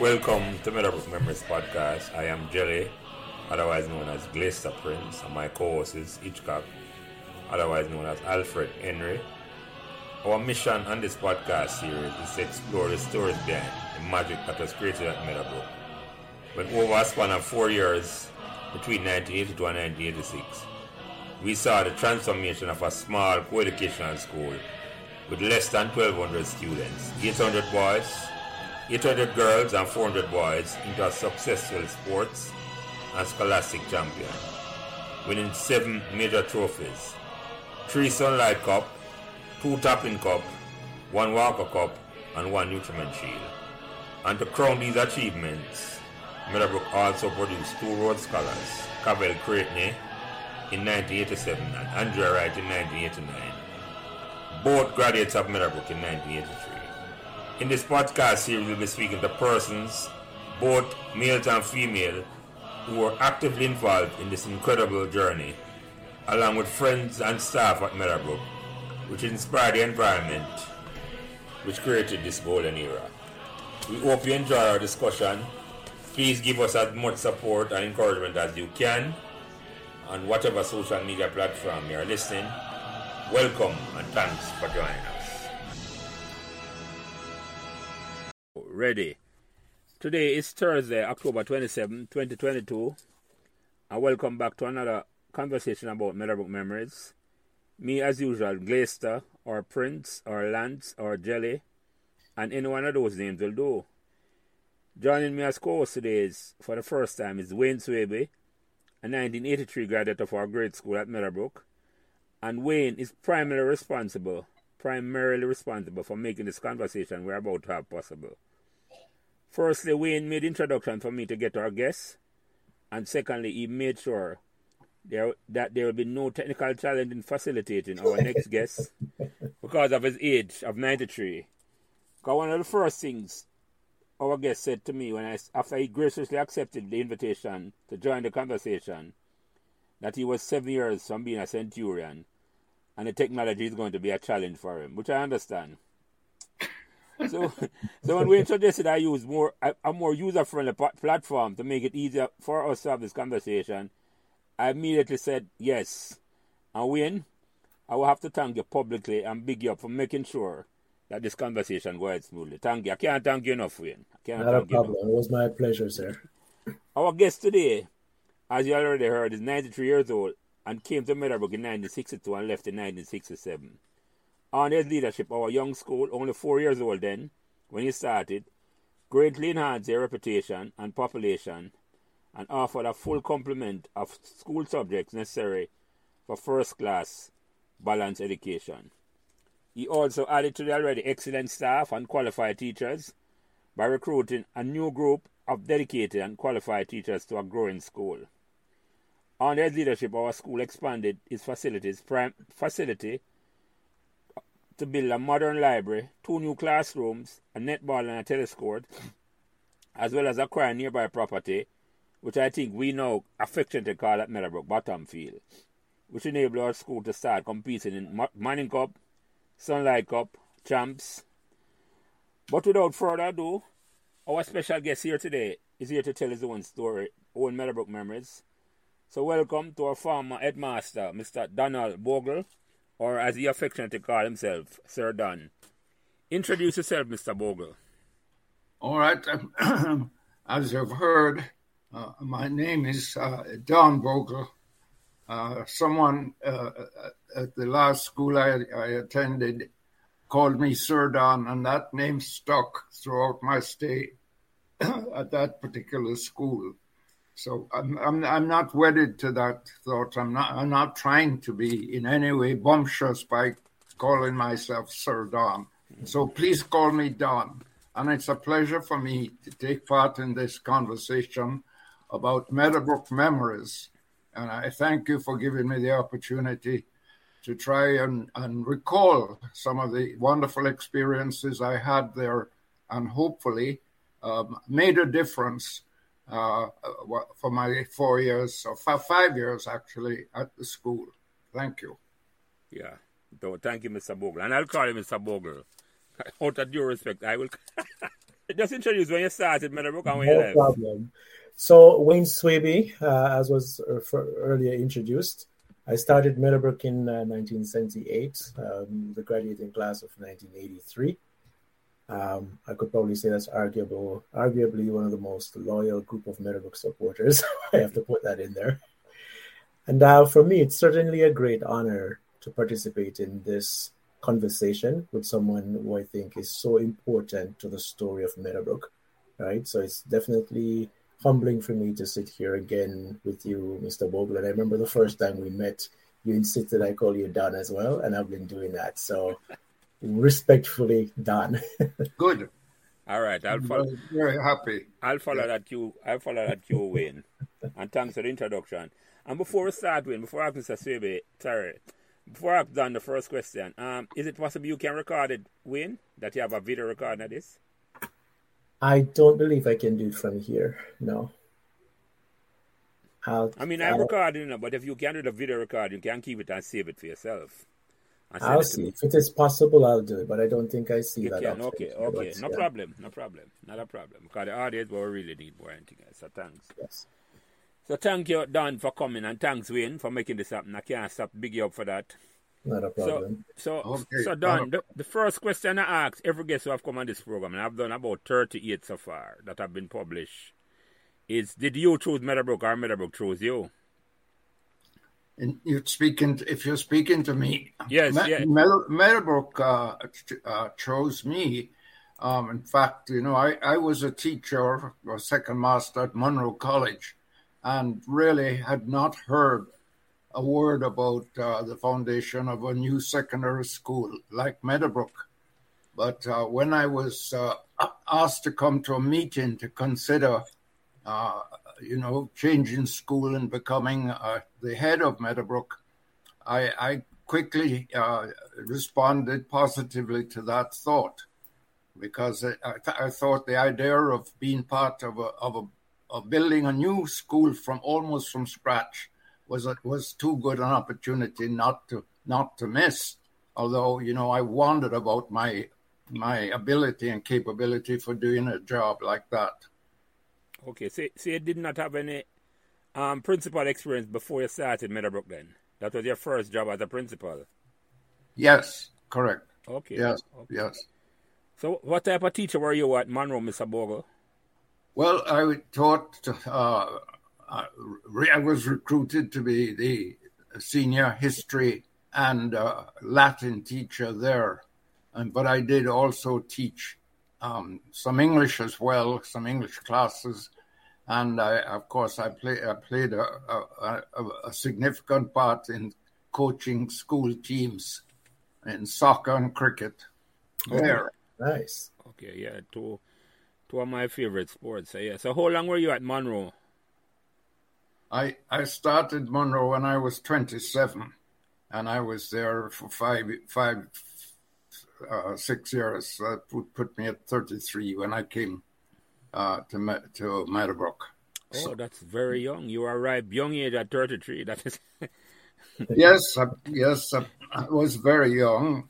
Welcome to Meadowbrook Memories Podcast. I am Jelly, otherwise known as Glaister Prince, and my co-host is Hitchcock, otherwise known as Alfred Henry. Our mission on this podcast series is to explore the stories behind the magic that was created at Meadowbrook. When over a span of four years, between 1982 and 1986, we saw the transformation of a small co-educational school with less than 1,200 students, 800 boys, 800 girls and 400 boys into a successful sports and scholastic champion, winning seven major trophies, three Sunlight Cup, two Tapping Cup, one Walker Cup, and one Nutriment Shield. And to crown these achievements, Meadowbrook also produced two Rhodes Scholars, Cavell Creighton in 1987 and Andrea Wright in 1989. Both graduates of Meadowbrook in 1983. In this podcast series, we'll be speaking to persons, both males and female, who were actively involved in this incredible journey, along with friends and staff at Meadowbrook, which inspired the environment which created this golden era. We hope you enjoy our discussion. Please give us as much support and encouragement as you can on whatever social media platform you are listening. Welcome and thanks for joining us. Ready. Today is Thursday, October 27, 2022, and welcome back to another conversation about Meadowbrook memories. Me, as usual, Glaister, or Prince, or Lance, or Jelly, and any one of those names will do. Joining me as co-host today is, for the first time, is Wayne Swaby, a 1983 graduate of our grade school at Meadowbrook, and Wayne is primarily responsible, primarily responsible for making this conversation we're about to have possible. Firstly, Wayne made introduction for me to get our guests, and secondly, he made sure there, that there will be no technical challenge in facilitating our next guest because of his age of 93. Because one of the first things our guest said to me when I, after he graciously accepted the invitation to join the conversation, that he was seven years from being a centurion, and the technology is going to be a challenge for him, which I understand. So, so when we suggested I use more a, a more user-friendly platform to make it easier for us to have this conversation, I immediately said yes. And Wayne, I will have to thank you publicly and big you up for making sure that this conversation goes smoothly. Thank you. I can't thank you enough, Wayne. I can't Not a problem. It was my pleasure, sir. Our guest today, as you already heard, is 93 years old and came to Meadowbrook in 1962 and left in 1967. Under his leadership, our young school, only four years old then, when he started, greatly enhanced their reputation and population and offered a full complement of school subjects necessary for first class balanced education. He also added to the already excellent staff and qualified teachers by recruiting a new group of dedicated and qualified teachers to a growing school. Under his leadership, our school expanded its facilities prime facility to build a modern library, two new classrooms, a netball and a tennis court, as well as acquire nearby property, which I think we now affectionately call at Meadowbrook Bottom Field, which enabled our school to start competing in Manning Cup, Sunlight Cup, Champs. But without further ado, our special guest here today is here to tell his own story, own Meadowbrook memories. So welcome to our former headmaster, Mr. Donald Bogle, or as he affectionately called himself, Sir Don. Introduce yourself, Mr. Bogle. All right. as you've heard, uh, my name is uh, Don Bogle. Uh, someone uh, at the last school I, I, attended called me Sir Don, and that name stuck throughout my stay at that particular school. So I'm, I'm, I'm not wedded to that thought. I'm not I'm not trying to be in any way bumptious by calling myself Sir Don. So please call me Don. And it's a pleasure for me to take part in this conversation about Meadowbrook memories. And I thank you for giving me the opportunity to try and, and recall some of the wonderful experiences I had there and hopefully um, made a difference uh, for my four years, or five years actually, at the school. Thank you. Yeah. So thank you, Mr. Bogle. And I'll call you Mr. Bogle. Out of due respect, I will. just introduce when you started Meadowbrook and when no you left. problem. So Wayne Swaby, uh, as was earlier introduced, I started Meadowbrook in uh, 1978, um, the graduating class of 1983. Um, I could probably say that's arguable, arguably one of the most loyal group of Meadowbrook supporters. I have to put that in there. And uh, for me, it's certainly a great honor to participate in this conversation with someone who I think is so important to the story of Meadowbrook, right? So it's definitely humbling for me to sit here again with you, Mr. Bogle. And I remember the first time we met, you insisted I call you Don as well, and I've been doing that. So respectfully, done. Good. All right, I'll follow. Very happy. I'll follow that you. I'll follow that you win. and thanks for the introduction. And before we start, Wayne, before I Mr. Swaby, sorry, before I've done the first question, um, is it possible you can record it, Wayne? That you have a video recording of this? I don't believe I can do it from here. No. I'll, I mean, I'm I'll, recording it, but if you can do the video recording, you can keep it and save it for yourself. I'll see. If it is possible, I'll do it, but I don't think I see you that. Can. Okay, okay. no yeah. problem. No problem. Not a problem. Because the audience will really need more anything else. So thanks. Yes. So thank you, Don, for coming, and thanks, Wayne, for making this happen. I can't stop big you up for that. Not a problem. So, so, okay. so Don, uh, the, the, first question I ask every guest who have come on this program, and I've done about 38 so far that have been published, is did you choose Meadowbrook or Meadowbrook chose you? And you're speaking, if you're speaking to me, yes, Me-. Meadowbrook uh, uh, chose me. Um, in fact, you know, I, I was a teacher, a second master at Munro College, and really had not heard a word about uh, the foundation of a new secondary school like Meadowbrook. But uh, when I was uh, asked to come to a meeting to consider, uh, you know, changing school and becoming uh, the head of Meadowbrook, I, I quickly uh, responded positively to that thought because I, th- I, thought the idea of being part of a, of a of building a new school from almost from scratch was was too good an opportunity not to not to miss. Although you know I wondered about my my ability and capability for doing a job like that. Okay, so, so you did not have any um, principal experience before you started Meadowbrook then? That was your first job as a principal? Yes, correct. Okay. Yes, okay. yes. So what type of teacher were you at Munro, Mr. Bogle? Well, I taught, uh, I was recruited to be the senior history and uh, Latin teacher there. And, but I did also teach um, some English as well, some English classes. And I, of course, I, play, I played a, a, a, significant part in coaching school teams in soccer and cricket there. Nice. Okay, yeah, two two of my favorite sports. So, yeah. So how long were you at Munro? I I started Munro when I was 27, and I was there for five five uh, six years. That would put me at 33 when I came uh, to to Meadowbrook. Oh, so, that's very young. You are right, young age at 33. That is. yes, I, yes, I, I was very young,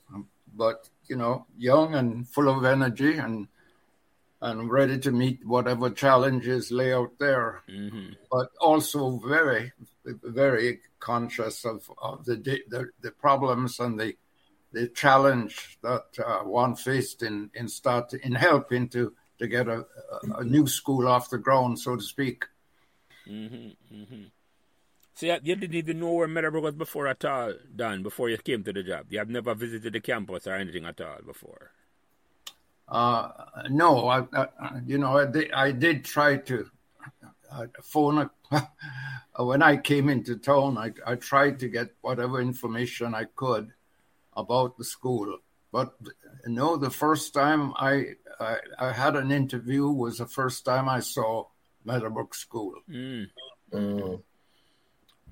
but you know, young and full of energy and and ready to meet whatever challenges lay out there, mm-hmm. but also very, very conscious of, of the, the, the problems and the the challenge that uh, one faced in in start in helping to to get a, a, new school off the ground, so to speak. Mm-hmm, mm-hmm. So you, you, didn't even know where Meadowbrook was before at all, Don, before you came to the job. You have never visited the campus or anything at all before. Uh, no, I, I, you know, I did, I did try to uh, phone. A, when I came into town, I, I tried to get whatever information I could about the school. But you know, the first time I, I, I had an interview was the first time I saw Meadowbrook School. Mm. Mm.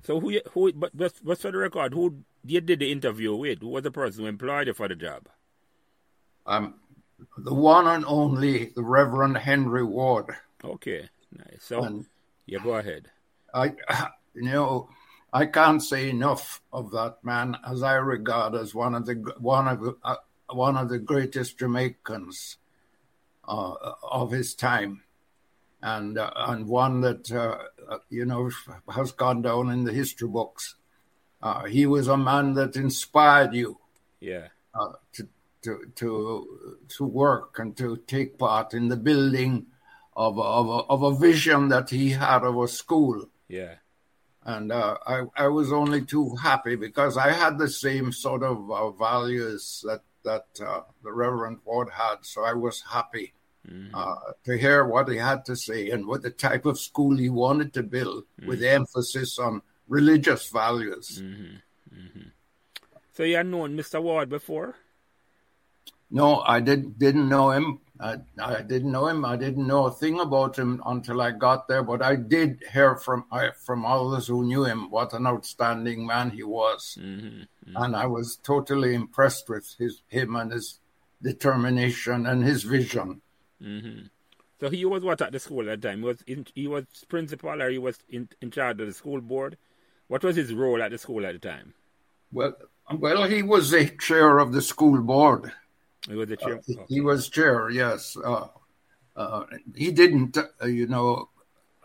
So who who but what's for the record? Who you did the interview with? Who was the person who employed you for the job? Um, the one and only, the Reverend Henry Ward. Okay, nice. So, and yeah, go ahead. I, you know, I can't say enough of that man, as I regard as one of the one of uh, one of the greatest Jamaicans uh, of his time, and uh, and one that uh, you know has gone down in the history books. Uh, he was a man that inspired you, yeah, uh, to to to to work and to take part in the building of a, of a, of a vision that he had of a school. Yeah. And uh, I, I was only too happy because I had the same sort of uh, values that that uh, the Reverend Ward had. So I was happy mm-hmm. to hear what he had to say and what the type of school he wanted to build, mm-hmm. with emphasis on religious values. Mm-hmm. mm-hmm. So you had known Mr. Ward before? No, I did didn't know him. I, I didn't know him. I didn't know a thing about him until I got there. But I did hear from I, from others who knew him what an outstanding man he was, mm-hmm, mm-hmm. and I was totally impressed with his him and his determination and his vision. Mm-hmm. So he was what at the school at the time? He was in, he was principal or he was in, in charge of the school board? What was his role at the school at the time? Well, well, he was the chair of the school board. He was the chair. Uh, okay. He was chair. Yes. Uh, uh, he didn't, uh, you know,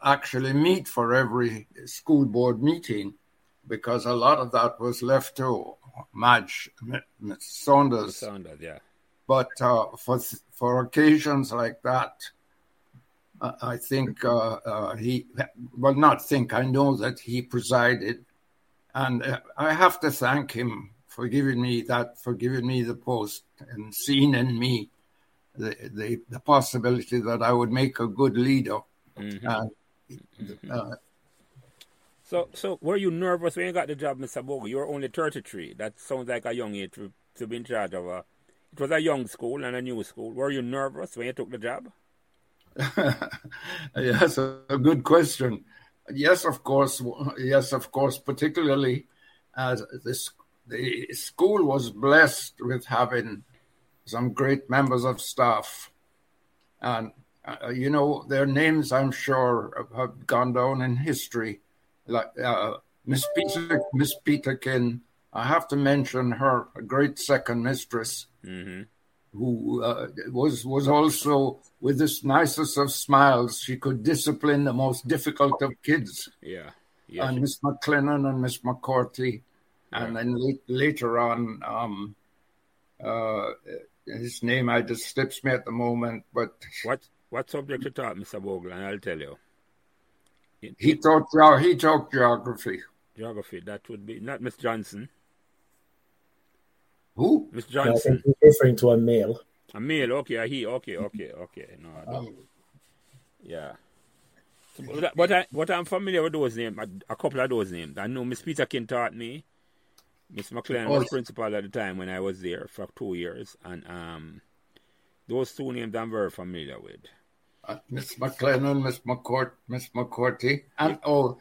actually meet for every school board meeting because a lot of that was left to Madge Saunders. Saunders, yeah. But uh, for for occasions like that, uh, I think he well, not think. I know that he presided, and I have to thank him for giving me that, for giving me the post and seeing in me the, the, the possibility that I would make a good leader. Mm-hmm. Uh, mm-hmm. Uh, so, so were you nervous when you got the job, Mr. Bogle? You were only 33. That sounds like a young age to, to be in charge of a. It was a young school and a new school. Were you nervous when you took the job? yes, a, a good question. Yes, of course. Yes, of course. Particularly as this the school was blessed with having some great members of staff. And, uh, you know, their names, I'm sure, have gone down in history. Like uh, Miss Peter, Miss Peterkin, I have to mention her a great second mistress, mm-hmm. who uh, was was also with this nicest of smiles. She could discipline the most difficult of kids. Yeah, yeah. And Miss McLennan and Miss McCourty and then later on, um, uh, his name I just slips me at the moment. But what what subject you taught, Mr. Bogle? And I'll tell you. It, he taught he taught geography. Geography. That would be not Miss Johnson. Who? Miss Johnson. Yeah, referring to a male. A male. Okay. He. Okay. Okay. Okay. No. I don't. Um, yeah. but, I, but I'm familiar with those names, a, a couple of those names. I know Miss Peterkin taught me. Miss McLean oh, was principal at the time when I was there for two years, and um, those two names I'm very familiar with. Uh, Miss McLennan, Miss McCourt, Miss McCourty, and oh,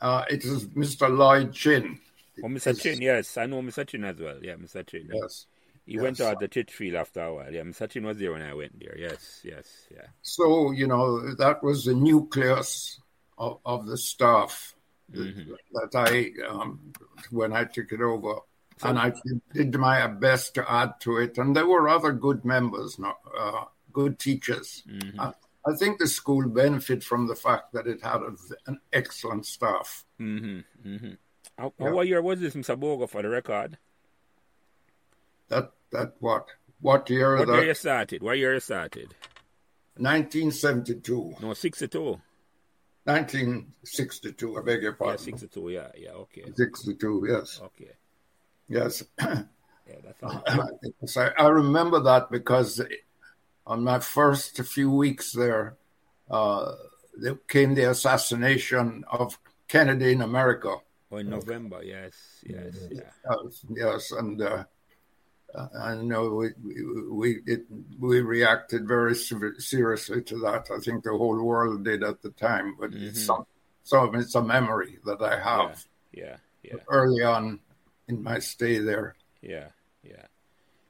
uh, it is Mr. Lloyd Chin. Oh, Mr. It's, Chin, yes, I know Mr. Chin as well. Yeah, Mr. Chin. Yes. He yes. went out the Titchfield after a while. Yeah, Mr. Chin was there when I went there. Yes, yes, yeah. So, you know, that was the nucleus of, of the staff mm-hmm. that I um, when I took it over, so, and I did my best to add to it. And there were other good members, uh, good teachers. Mm-hmm. I, I, think the school benefited from the fact that it had a, an excellent staff. Mm-hmm. mm-hmm. How, yeah. What year was this, in Bogle, for the record? That that what? What year? What year you started? What year you started? 1972. No, 62. 1962, I beg your pardon. Yeah, 62, yeah, yeah, okay. 62, yes. Okay. Yes. yeah, that's so I remember that because on my first few weeks there, uh, there came the assassination of Kennedy in America. Oh, in November, yes, yes, yeah. yes, and uh, I know we we it, we reacted very seriously to that. I think the whole world did at the time, but mm-hmm. it's some, some it's a memory that I have. Yeah, yeah. yeah. Early on in my stay there. Yeah, yeah.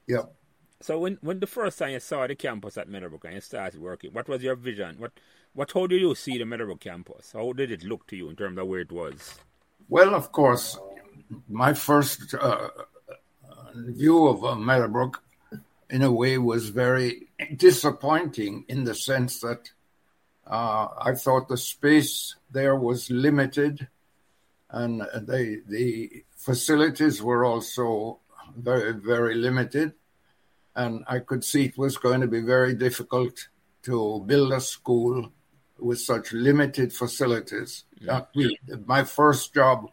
Yep. So when when the first time you saw the campus at Meadowbrook and you started working, what was your vision? What what how did you see the Meadowbrook campus? How did it look to you in terms of where it was? Well, of course, my first uh, view of uh, Meadowbrook in a way, was very disappointing in the sense that uh, I thought the space there was limited, and the the facilities were also very very limited, and I could see it was going to be very difficult to build a school with such limited facilities. my first job,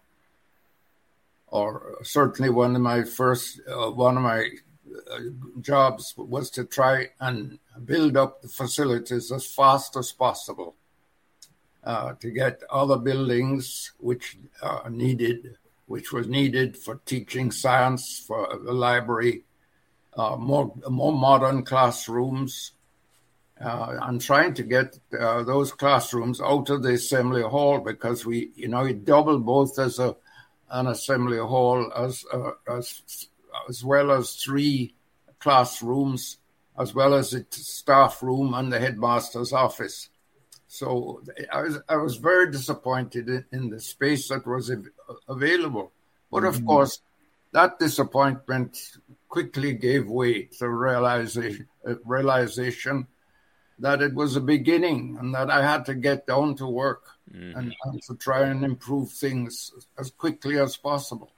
or certainly one of my first uh, one of my uh, jobs, was to try and build up the facilities as fast as possible uh, to get other buildings which are needed, which was needed for teaching science, for the library, uh, more more modern classrooms, uh, and trying to get uh, those classrooms out of the assembly hall because we, you know, it doubled both as a an assembly hall as uh, as as well as three classrooms as well as the staff room and the headmaster's office. So I was I was very disappointed in, in the space that was av- available. But of mm-hmm. course, that disappointment quickly gave way to realization, uh, realization that it was a beginning and that I had to get down to work mm-hmm. and, and, to try and improve things as quickly as possible.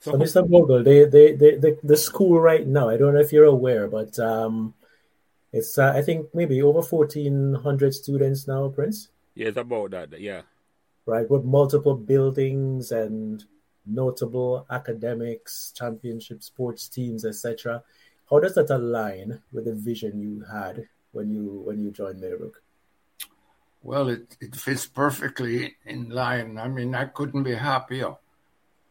So, Mr. Bogle, the, the, the, the, school right now, I don't know if you're aware, but um, it's, uh, I think, maybe over 1,400 students now, Prince? Yeah, it's about that, yeah. Right, with multiple buildings and notable academics, championship sports teams, etc. How does that align with the vision you had when you when you joined Meadowbrook? Well, it, it fits perfectly in line. I mean, I couldn't be happier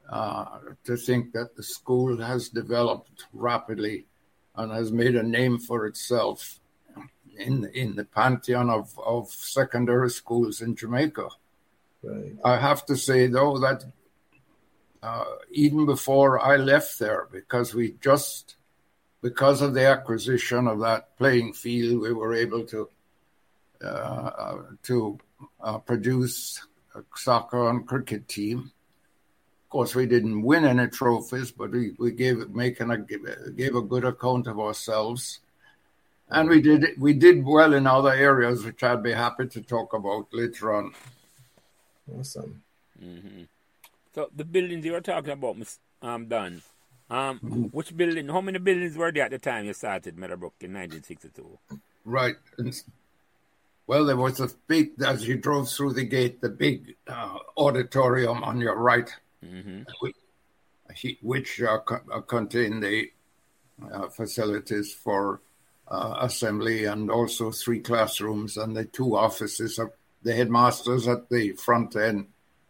uh, to think that the school has developed rapidly and has made a name for itself in in the pantheon of, of secondary schools in Jamaica. Right. I have to say though that uh, even before I left there, because we just because of the acquisition of that playing field, we were able to uh, to uh, produce a soccer and cricket team Of course, we didn't win any trophies, but we, we gave making a gave a good account of ourselves, and we did we did well in other areas, which I'd be happy to talk about later on. Awesome. Mm-hmm. So the buildings you were talking about, Miss um, Don, um, mm-hmm. which building? How many buildings were there at the time you started Meadowbrook in 1962? Right. Well, there was a big, as you drove through the gate, the big uh, auditorium on your right mm-hmm. which uh, co- uh, contain the uh, facilities for uh, assembly and also three classrooms and the two offices of the headmasters at the front end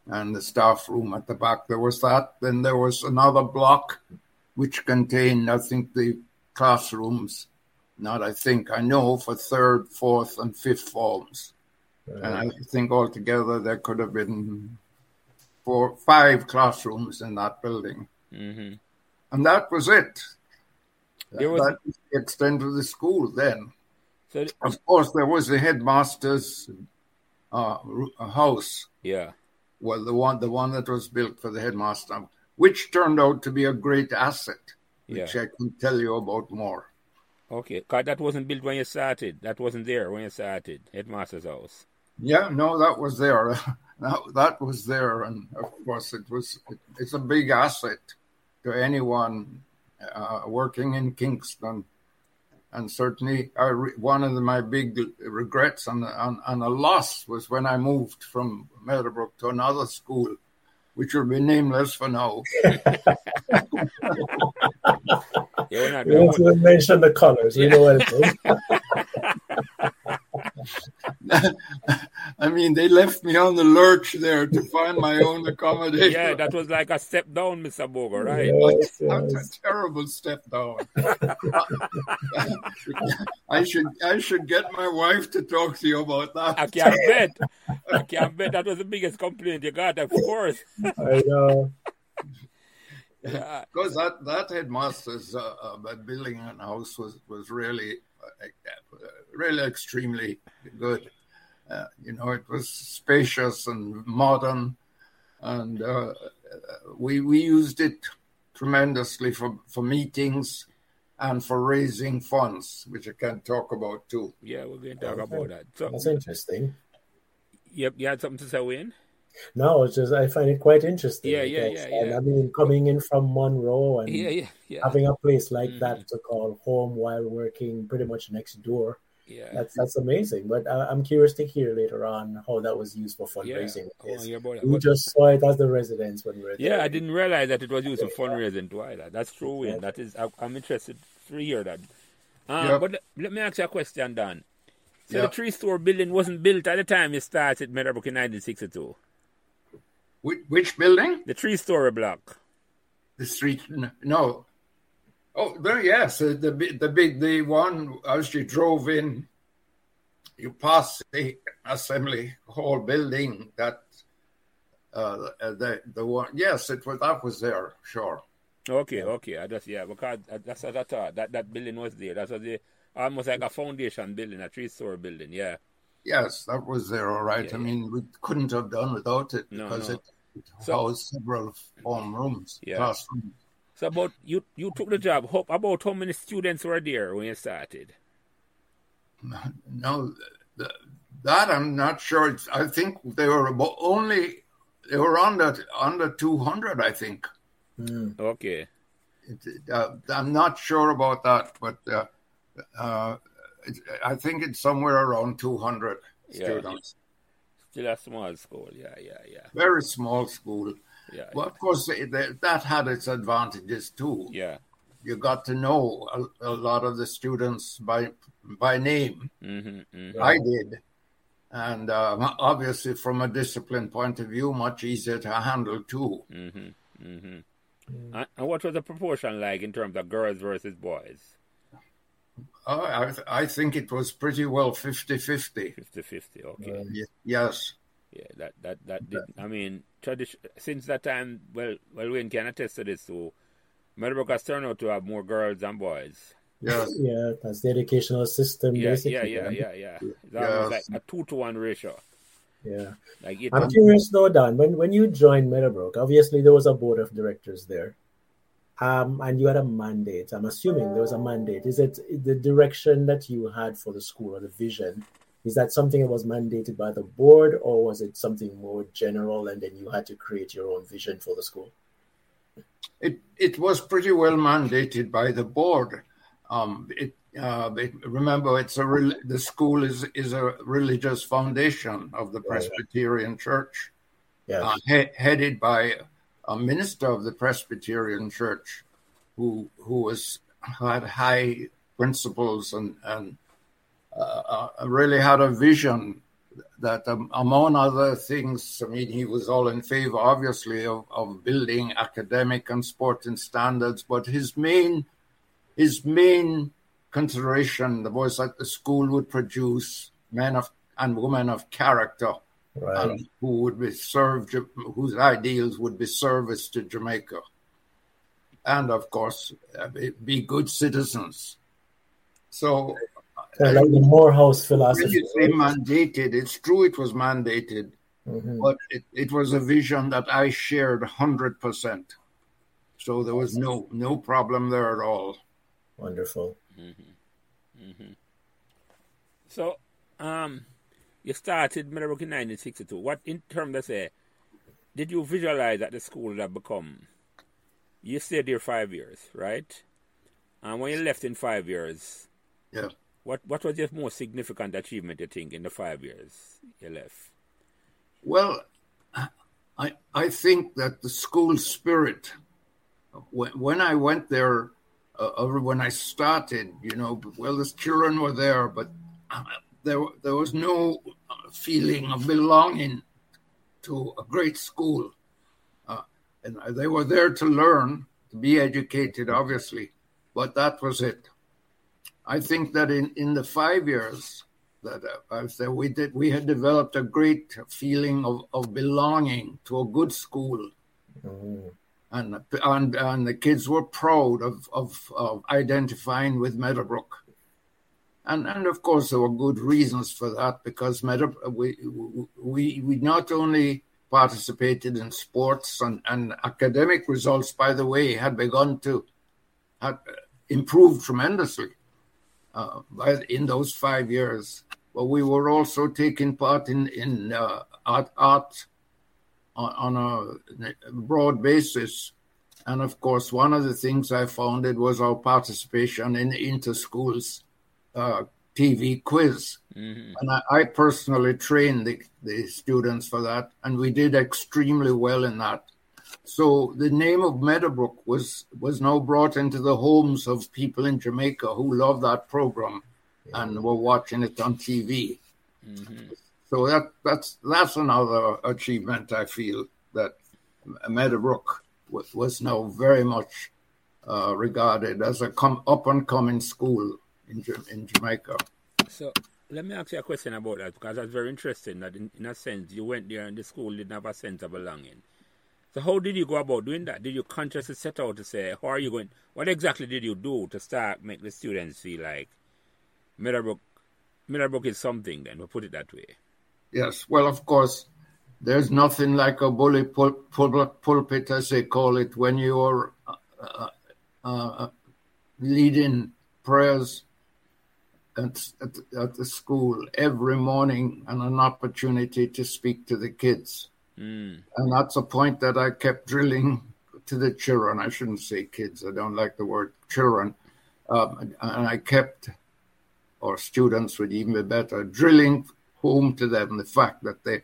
and the staff room at the back. There was that. Then there was another block which contained, I think, the classrooms. Not, I think, I know for third, fourth, and fifth forms. Right. And I think altogether there could have been for five classrooms in that building. Mm-hmm. And that was it. Was... That was the extent of the school then. So, of course, there was the headmaster's uh, house. Yeah. Well, the one, the one that was built for the headmaster, which turned out to be a great asset, which yeah. I can tell you about more. Okay, cause that wasn't built when you started. That wasn't there when you started. Headmaster's house. Yeah, no, that was there. that, that was there, and of course, it was. It, it's a big asset to anyone uh, working in Kingston, and certainly, re, one of the, my big regrets and, and, and a loss was when I moved from Meadowbrook to another school, which will be nameless for now. yeah, we won't mention the colors. We know what it is. I mean, they left me on the lurch there to find my own accommodation. Yeah, that was like a step down, Mr. Bogle, right? Yes, yes. That's a terrible step down. I should I should get my wife to talk to you about that. I can't bet. I can't bet that was the biggest complaint you got, of course. I know. Yeah. Because that that headmaster's uh, uh, building and house was was really really extremely good. Uh, you know, it was spacious and modern, and uh, we we used it tremendously for for meetings. and for raising funds, which I can talk about too. Yeah, we're going to talk okay. about that. So, That's interesting. Yep, you had something to say, Wayne? No, it's just I find it quite interesting. Yeah, yeah, yeah, yeah. I mean, coming in from Munro and yeah, yeah, yeah. having a place like mm-hmm. that to call home while working pretty much next door. Yeah, that's that's amazing. But I, am curious to hear later on how that was used for fundraising. Yeah. Oh, we just saw it as the residence when we were there. Yeah, I didn't realize that it was used for fundraising too either. That's true, yeah. That is, I, am interested to hear that. Uh, yep. But let, let, me ask you a question, Dan. So yep. the three store building wasn't built at the time you started Meadowbrook in 1962. Which, which building? The three story block. The street? No. Oh, there, yes. Uh, the the big the one as you drove in, you passed the assembly hall building. That uh, the the one. Yes, it was that was there. Sure. Okay, okay. I just yeah because that's what I thought that that building was there. That's the almost like a foundation building, a three story building. Yeah. Yes, that was there, all right. Yeah, I mean, we couldn't have done without it because no. it, it so, housed several form rooms, yeah. classrooms. So about you, you took the job. How, about how many students were there when you started? No, that I'm not sure. I think they were about only they were under under 200. I think. Mm. Okay. It, uh, I'm not sure about that, but uh, uh, I think it's somewhere around 200 yeah. students. Still a small school, yeah, yeah, yeah. Very small school. Yeah. Well, of course, that had its advantages too. Yeah. You got to know a, a lot of the students by by name. Mm-hmm, mm-hmm. I did, and um, obviously, from a discipline point of view, much easier to handle too. Mm-hmm, mm-hmm. Mm. And what was the proportion like in terms of girls versus boys? Oh, I, th- I think it was pretty well 50 50. 50 50, okay. Um, yes. Yeah, that that that did. I mean, tradition since that time. Well, well, Wayne can attest to this. So, Meadowbrook has turned out to have more girls than boys. Yeah, yeah, that's the educational system. Yeah, basically, yeah, yeah, yeah, yeah. It's almost like a two to one ratio. Yeah, like I'm curious though, Dan. When when you joined Meadowbrook, obviously there was a board of directors there um, and you had a mandate. I'm assuming there was a mandate. Is it the direction that you had for the school or the vision? Is that something that was mandated by the board, or was it something more general, and then you had to create your own vision for the school? It it was pretty well mandated by the board. Um, it, uh, it, remember, it's a the school is is a religious foundation of the Presbyterian Church, yes. uh, he, headed by a minister of the Presbyterian Church who who was had high principles and and uh, uh, really had a vision that um, among other things, I mean, he was all in favor, obviously, of, of building academic and sporting standards, but his main his main consideration was that the school would produce men of and women of character right. um, who would be served, whose ideals would be service to Jamaica, and of course, uh, be good citizens. So, like the Morehouse philosophy. When you say mandated, it's true it was mandated, mm-hmm. but it, it was a vision that I shared hundred percent. So there was no no problem there at all. Wonderful. Mm-hmm. Mm-hmm. So, um, you started Meadowbrook in 1962. What, in terms of say, did you visualize that the school would have become? You stayed there five years, right? And when you left in five years, yeah. What what was your most significant achievement you think in the five years you left? Well, I I think that the school spirit. When, when I went there, uh, when I started, you know, well, the children were there, but there, there was no feeling of belonging to a great school. Uh, and they were there to learn, to be educated, obviously, but that was it. I think that in, in the five years that uh, that we did, we had developed a great feeling of, of belonging to a good school. Mm-hmm. And, and and the kids were proud of, of, of identifying with Meadowbrook. And, and of course, there were good reasons for that because we, we, we not only participated in sports and, and academic results, by the way, had begun to, had, improved tremendously uh, in those five years. But we were also taking part in in uh, art, art on, on a broad basis. And of course, one of the things I founded was our participation in inter schools uh, TV quiz. Mm-hmm. And I, I, personally trained the, the students for that, and we did extremely well in that. So the name of Meadowbrook was was now brought into the homes of people in Jamaica who love that program yeah. and were watching it on TV. Mm-hmm. So that that's that's another achievement I feel that Meadowbrook was, was now very much uh, regarded as a com- up and coming school in in Jamaica. So let me ask you a question about that because that's very interesting. That in, in a sense you went there and the school didn't have a sense of belonging. So how did you go about doing that? Did you consciously set out to say, how are you going? What exactly did you do to start make the students feel like Meadowbrook, Meadowbrook is something? Then we will put it that way. Yes. Well, of course, there's nothing like a bully pul- pul- pulpit, as they call it, when you're uh, uh, uh, leading prayers at, at, at, the school every morning and an opportunity to speak to the kids. Mm. And that's a point that I kept drilling to the children. I shouldn't say kids, I don't like the word children. Um, and I kept, or students would even be better, drilling home to them the fact that they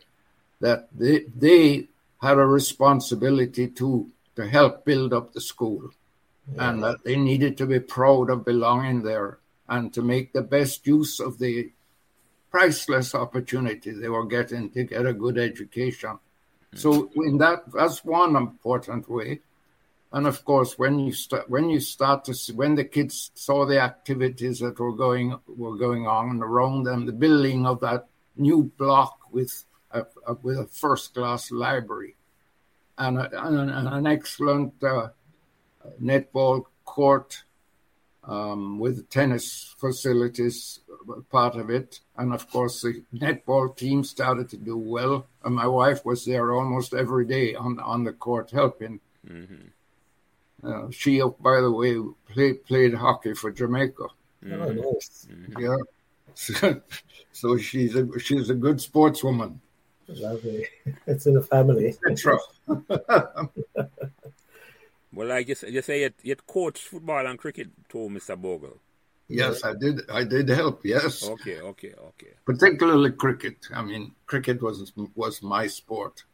that they, they had a responsibility to to help build up the school yeah. and that they needed to be proud of belonging there and to make the best use of the priceless opportunity they were getting to get a good education so in that, that's one important way. And of course, when you start when you start to see, when the kids saw the activities that were going were going on around them, the building of that new block with a, a with a first class library, and, a, and an excellent uh, netball court um, with tennis facilities part of it. And of course, the netball team started to do well. And my wife was there almost every day on, on the court helping. Mm-hmm. Uh, she, by the way, played played hockey for Jamaica. Mm-hmm. Oh, nice. Mm-hmm. Yeah. So, so, she's a she's a good sportswoman. Lovely. It's in the family. well, I just you say you, you coach football and cricket too, Mr. Bogle. Yes, I did. I did help. Yes. Okay. Okay. Okay. Particularly cricket. I mean, cricket was was my sport.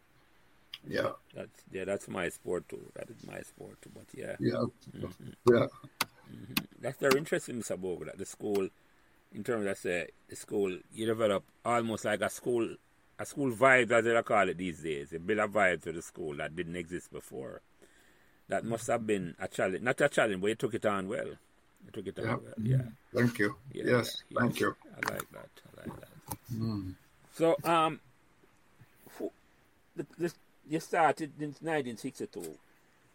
Yeah. That's yeah. That's my sport too. That is my sport too. But yeah. Yeah. Mm-hmm. Yeah. Mm-hmm. That's very interesting, Mr. Bogle. That the school, in terms of say, the school, you develop almost like a school, a school vibe, as they call it these days. You build a vibe to the school that didn't exist before. That must have been a challenge. Not a challenge, but you took it on well. You took it on yeah. Well. Yeah. Thank you. Yeah, yes. Yeah, thank you. I like that. I like that. Mm. So, um, this, you started in 1962.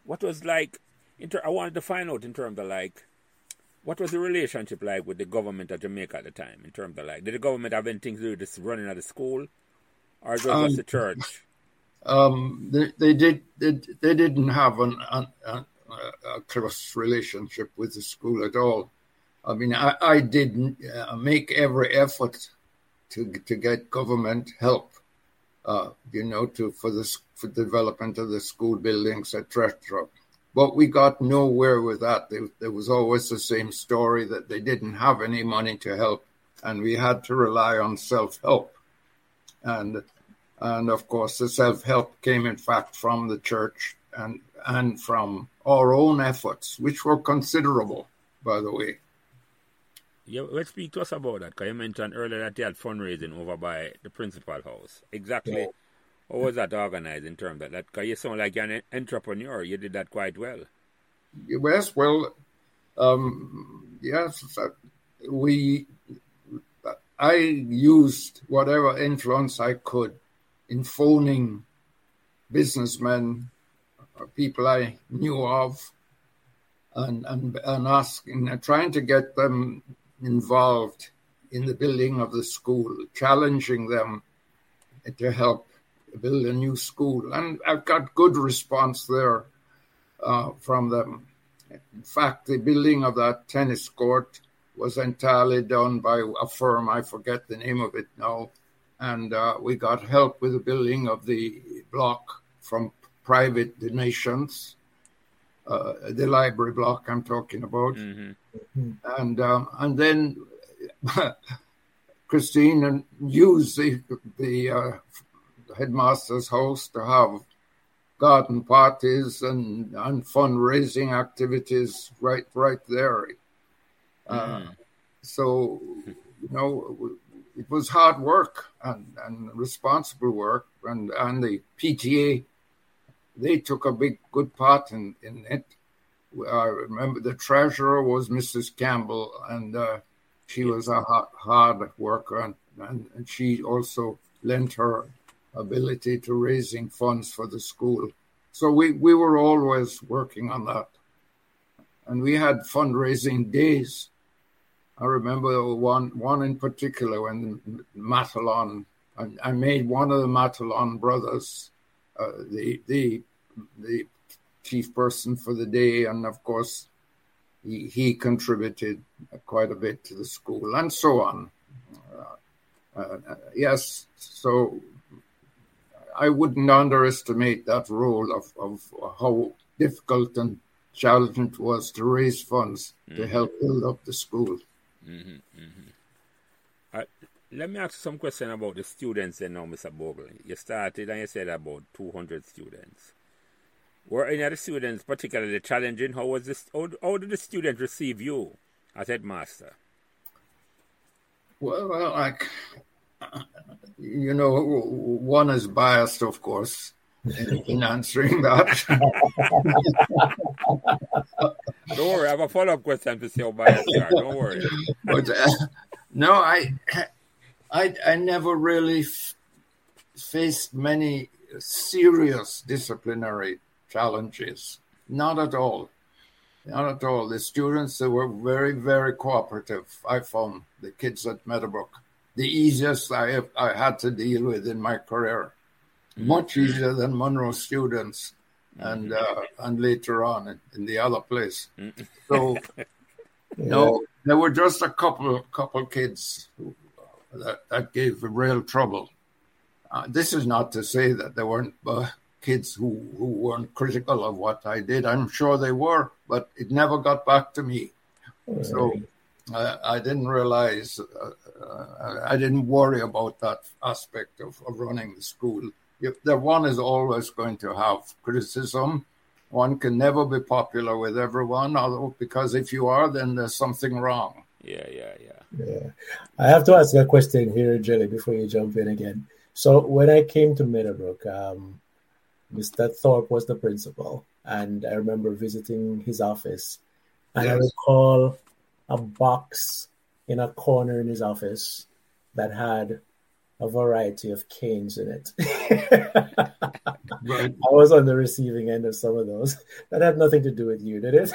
What was like? Inter- I wanted to find out in terms of like, what was the relationship like with the government of Jamaica at the time? In terms of like, did the government have anything to do with this running of the school, or was um, just the church? Um, they, they did. They, they didn't have an, an, an a close relationship with the school at all. I mean, I, I did uh, make every effort to to get government help, uh, you know, to for the for development of the school buildings, etc. But we got nowhere with that. There, there was always the same story that they didn't have any money to help, and we had to rely on self help, and and of course the self help came in fact from the church and and from our own efforts, which were considerable, by the way. Yeah, let's speak to us about that. Because you mentioned earlier that you had fundraising over by the principal house. Exactly. Yeah. How was that organized in terms of that? Because you sound like you're an entrepreneur. You did that quite well. Yes, well, um, yes, we. I used whatever influence I could in phoning businessmen people I knew of and, and, and asking, trying to get them involved in the building of the school, challenging them to help build a new school. And I've got good response there uh, from them. in fact, the building of that tennis court was entirely done by a firm. I forget the name of it now. And uh, we got help with the building of the block from private donations, uh, the library block I'm talking about. Mm-hmm. And, um, and then Christine used the, the uh, headmaster's house to have garden parties and, and fundraising activities right right there. Uh, mm. So, you know, it was hard work and, and responsible work, and, and the PTA, they took a big, good part in, in it. I remember the treasurer was Mrs. Campbell, and uh, she was a hard worker, and, and, and she also lent her ability to raising funds for the school. So we, we were always working on that. And we had fundraising days. I remember one one in particular when Matalon, I, I made one of the Matalon brothers uh, the the the chief person for the day, and of course he, he contributed quite a bit to the school, and so on. Uh, uh, yes, so I wouldn't underestimate that role of, of how difficult and challenging it was to raise funds mm-hmm. to help build up the school. Mm-hmm, mm-hmm. Uh, let me ask some question about the students and now, Mr. Bogle. You started and you said about 200 students. Were any of the students particularly challenging? How was this? How, how did the students receive you as headmaster? Well like you know, one is biased, of course, in, in answering that. Don't worry, I have a follow up question to see how biased you are. Don't worry. But uh, no, I, I, I never really f- faced many serious disciplinary challenges. Not at all. Not at all. The students they were very, very cooperative. I found the kids at Meadowbrook the easiest I have, I had to deal with in my career. Much easier than Munro students, and mm-hmm. uh, and later on in, in the other place. Mm-hmm. So, yeah. no, there were just a couple couple kids who, that that gave real trouble. Uh, this is not to say that there weren't uh, kids who, who weren't critical of what I did. I'm sure they were, but it never got back to me. So I, I didn't realize, uh, uh, I didn't worry about that aspect of, of running the school. If the one is always going to have criticism, one can never be popular with everyone, although because if you are, then there's something wrong. Yeah, yeah, yeah. Yeah. I have to ask a question here, Jelly, before you jump in again. So when I came to Meadowbrook, um, Mr. Thorpe was the principal, and I remember visiting his office. And yes. I recall a box in a corner in his office that had a variety of canes in it. right. I was on the receiving end of some of those. That had nothing to do with you, did it?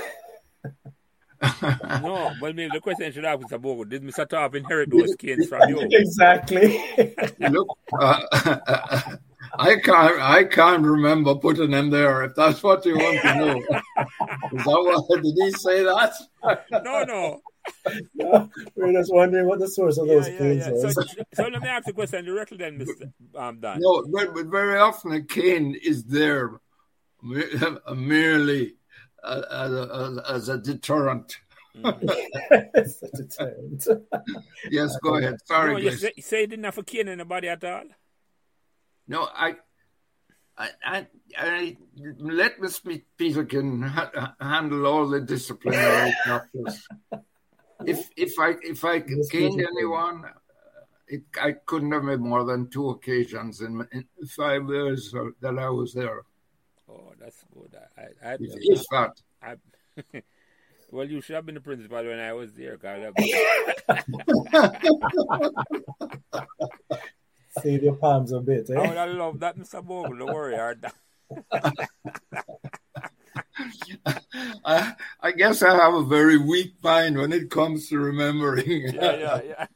no, well, maybe the question should ask Mr. Bogle, did Mr. Thorpe inherit those canes from you? Exactly. Look, uh, I can't. I can't remember putting them there. If that's what you want to know, is that what did he say that? no, no. No, we're just wondering what the source of those yeah, canes yeah. So, so, let me ask the question directly then, Mr. Um, Don. No, but, but very often a cane is there merely as a, as a deterrent. Mm. a deterrent. yes, go ahead. Sorry, no, you say, you say you didn't have a cane in the body at all? No, I, I, I, I let Mr. Peterkin ha- handle all the disciplinary matters. If if I if I gained anyone, it, I couldn't have been more than two occasions in, in five years that I was there. Oh, that's good. I, I, I if, that. I, well, you should have been the principal when I was there, Carl. Save your palms a bit. Eh? I would have loved that, Mr. Bogle. Don't worry, I, I guess I have a very weak mind when it comes to remembering yeah, yeah, yeah.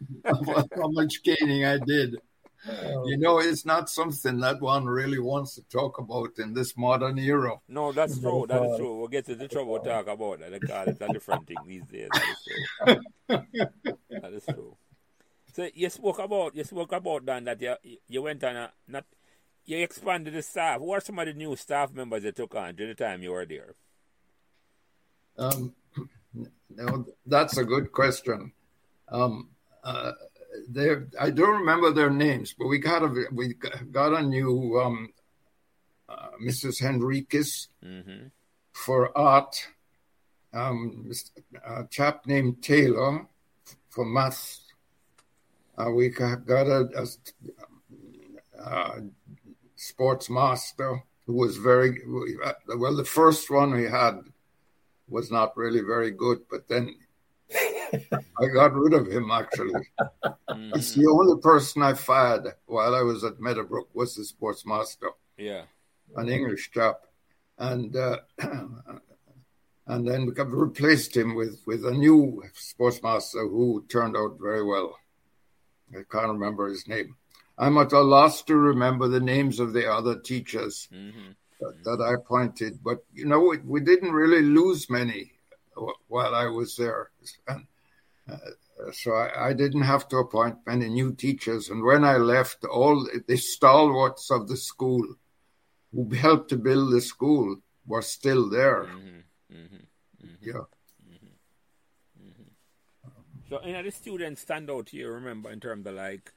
how much caning I did. Oh. You know, it's not something that one really wants to talk about in this modern era. No, that's true. That is true. We'll get to the trouble to talk about that. God, it's a different thing these days. That is true. that is true. So you spoke about you spoke about Don that you you went on a not you expanded the staff. Who are some of the new staff members you took on during the time you were there? Um, no, that's a good question. Um, uh, I don't remember their names, but we got a we got a new um, uh, Mrs. Henriquez mm-hmm. for art. Um, a chap named Taylor for math. Uh, we got a, a, a, sports master who was very well. The first one we had was not really very good, but then I got rid of him actually. Mm-hmm. It's the only person I fired while I was at Meadowbrook was the sports master. Yeah. An English chap. And uh, and then we replaced him with, with a new sports master who turned out very well. I can't remember his name. I'm at a loss to remember the names of the other teachers mm-hmm. that, that, I appointed, but you know, we, we didn't really lose many while I was there. And, uh, so I, I, didn't have to appoint many new teachers. And when I left, all the stalwarts of the school who helped to build the school were still there. Mm-hmm. Mm-hmm. Mm-hmm. Yeah. Mm-hmm. Mm-hmm. So, you know, the students stand out here, remember, in terms of like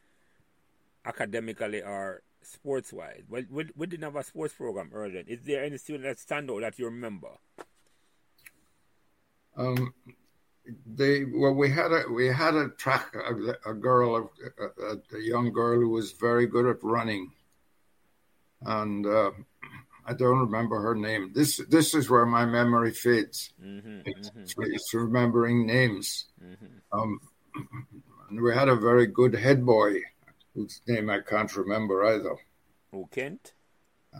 academically or sports wise. Well, we, we didn't have a sports program earlier. Is there any student that stand out that you remember? Um, they well, we had a we had a track a, a girl, a, a, a, young girl who was very good at running, and uh, I don't remember her name. This this is where my memory fades. Mm-hmm, it's, mm-hmm. it's, remembering names. Mm-hmm. Um, we had a very good head boy, whose name I can't remember either. Who Kent?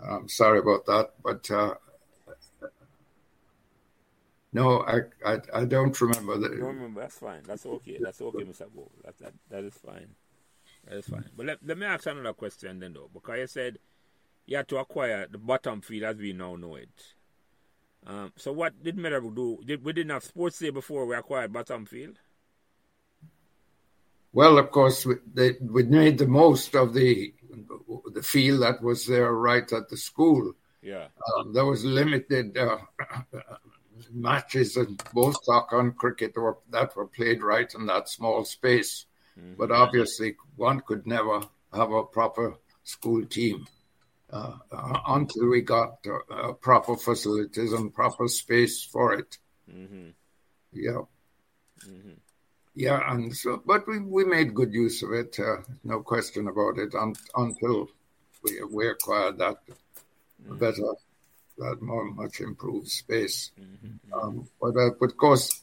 I'm sorry about that, but uh, no, I, I, I don't remember that. don't remember. That's fine. That's okay. That's okay, Mr. Bo. That, that, that is fine. That is fine. But let, let me ask another question then, though, because you said you had to acquire the bottom field as we now know it. Um, so what did Meadowbrook do? Did, we didn't have sports day before we acquired bottom field? Well, of course, we, they, we made the most of the the field that was there right at the school. Yeah, um, there was limited uh, matches in both soccer and cricket were, that were played right in that small space. Mm-hmm. But obviously, one could never have a proper school team uh, uh, until we got uh, proper facilities and proper space for it. Mm-hmm. Yeah. Mm-hmm. Yeah, and so, but we, we made good use of it, uh, no question about it, un, until we, we acquired that mm-hmm. better that more much improved space. Mm-hmm. Um, but, uh, but of course,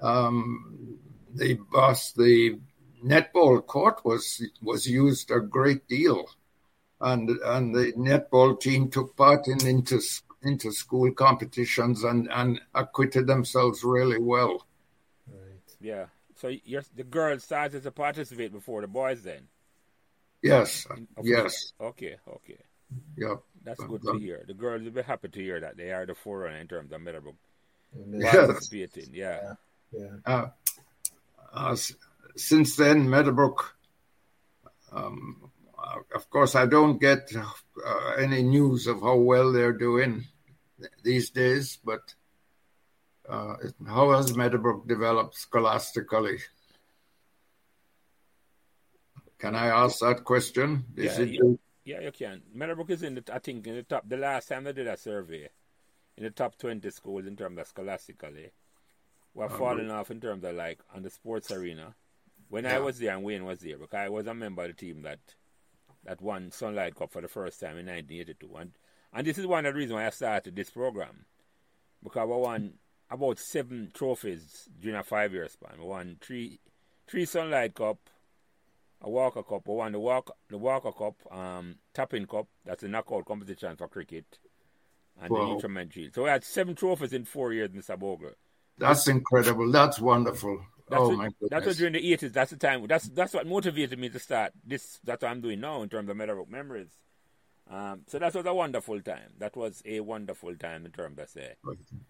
um, the bus, the netball court was was used a great deal, and and the netball team took part in inter inter school competitions and and acquitted themselves really well. Right. Yeah. So the girls started to participate before the boys then. Yes. Yes. Okay. Okay. Yeah. That's good to hear. The girls will be happy to hear that they are the forerunner in terms of Meadowbrook participating. Yeah. Yeah. Uh, uh, since then, Meadowbrook, um, uh, of course, I don't get uh, any news of how well they're doing these days, but uh, how has Meadowbrook developed scholastically? Can I ask that question? Is yeah, it yeah, you can. Meadowbrook is in the, I think, in the top. The last time they did a survey, in the top twenty schools in terms of scholastically, we're oh, falling off in terms of like on the sports arena. When yeah. I was there and Wayne was there, because I was a member of the team that that won Sunlight Cup for the first time in 1982, and and this is one of the reasons why I started this program, because we won about seven trophies during a five-year span. We won three three Sunlight Cup, a Walker Cup. We won the Walker, the Walker Cup, um, Tapping Cup. That's a knockout competition for cricket. And wow. the Instrument Shield. So we had seven trophies in four years, Mr. Bogle. That's incredible. That's wonderful. That's oh what, my goodness. That was during the eighties. That's the time. That's that's what motivated me to start this. That's what I'm doing now in terms of Meadowbrook memories. Um, so that was a wonderful time. That was a wonderful time in terms of say.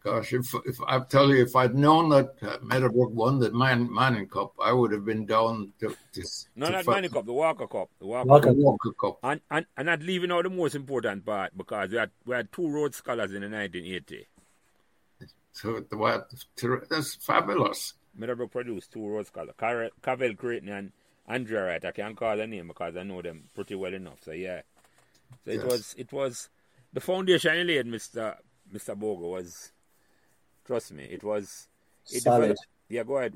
Gosh, if if I tell you, if I'd known that uh, Meadowbrook won the Man, Manning Cup, I would have been down to. to no, to not Manning Cup, the Walker Cup, the Walker, Walker, Walker Cup, and, and and not leaving out the most important part because we had we had two Rhodes Scholars in the 1980. So the what? That's fabulous. Meadowbrook produced two Rhodes Scholars, Cavell Creighton and Andrea Wright. I can't call their name because I know them pretty well enough. So yeah. So yes. it was it was the foundation you laid, Mister Mister Bogo, was trust me, it was it solid. Yeah, go ahead.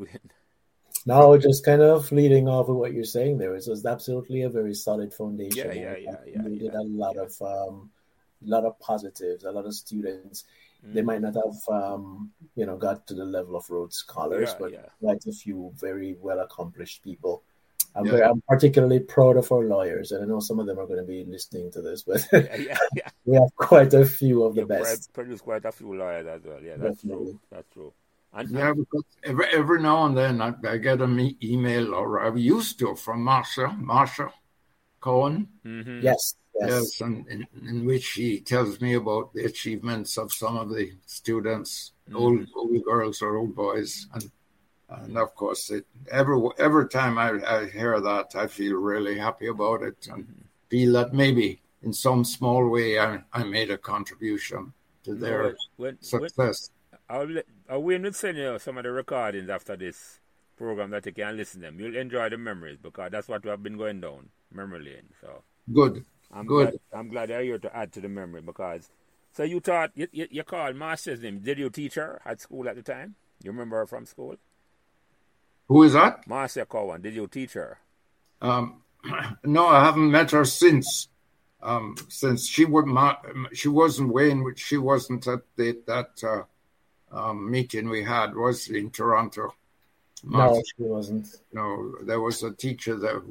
now, just kind of leading off of what you're saying there, it was absolutely a very solid foundation. Yeah, yeah, yeah, yeah. We did a lot yeah. of um, a lot of positives, a lot of students. Mm. They might not have, um, you know, got to the level of Rhodes Scholars, yeah, but yeah. quite a few very well accomplished people I'm, yeah. very, I'm, particularly proud of our lawyers, and I know some of them are going to be listening to this, but yeah, yeah, we have quite a few of the best. Produce quite a few lawyers as well. Yeah, that's Definitely. true. That's true. And, yeah, because every, every now and then I, I get an email, or I used to, from Marsha, Marsha Cohen. Mm-hmm. Yes, yes, yes and in, in, which she tells me about the achievements of some of the students, mm-hmm. old old girls or old boys, and and of course, it, every every time I, I hear that, I feel really happy about it and mm-hmm. feel that maybe in some small way I, I made a contribution to their when, success. When, I'll, I'll wait send you some of the recordings after this program that you can listen to them. You'll enjoy the memories because that's what we have been going down memory lane. So good, I'm good. Glad, I'm glad you're here to add to the memory because. So you taught you, you, you called Master's name. Did you teach her at school at the time? You remember her from school? Who is that? Marcia Cowan. Did you teach her? Um, no, I haven't met her since. Um, since she would she wasn't Wayne, she wasn't at the, that uh, um, meeting we had was in Toronto. No, she wasn't. No, there was a teacher there.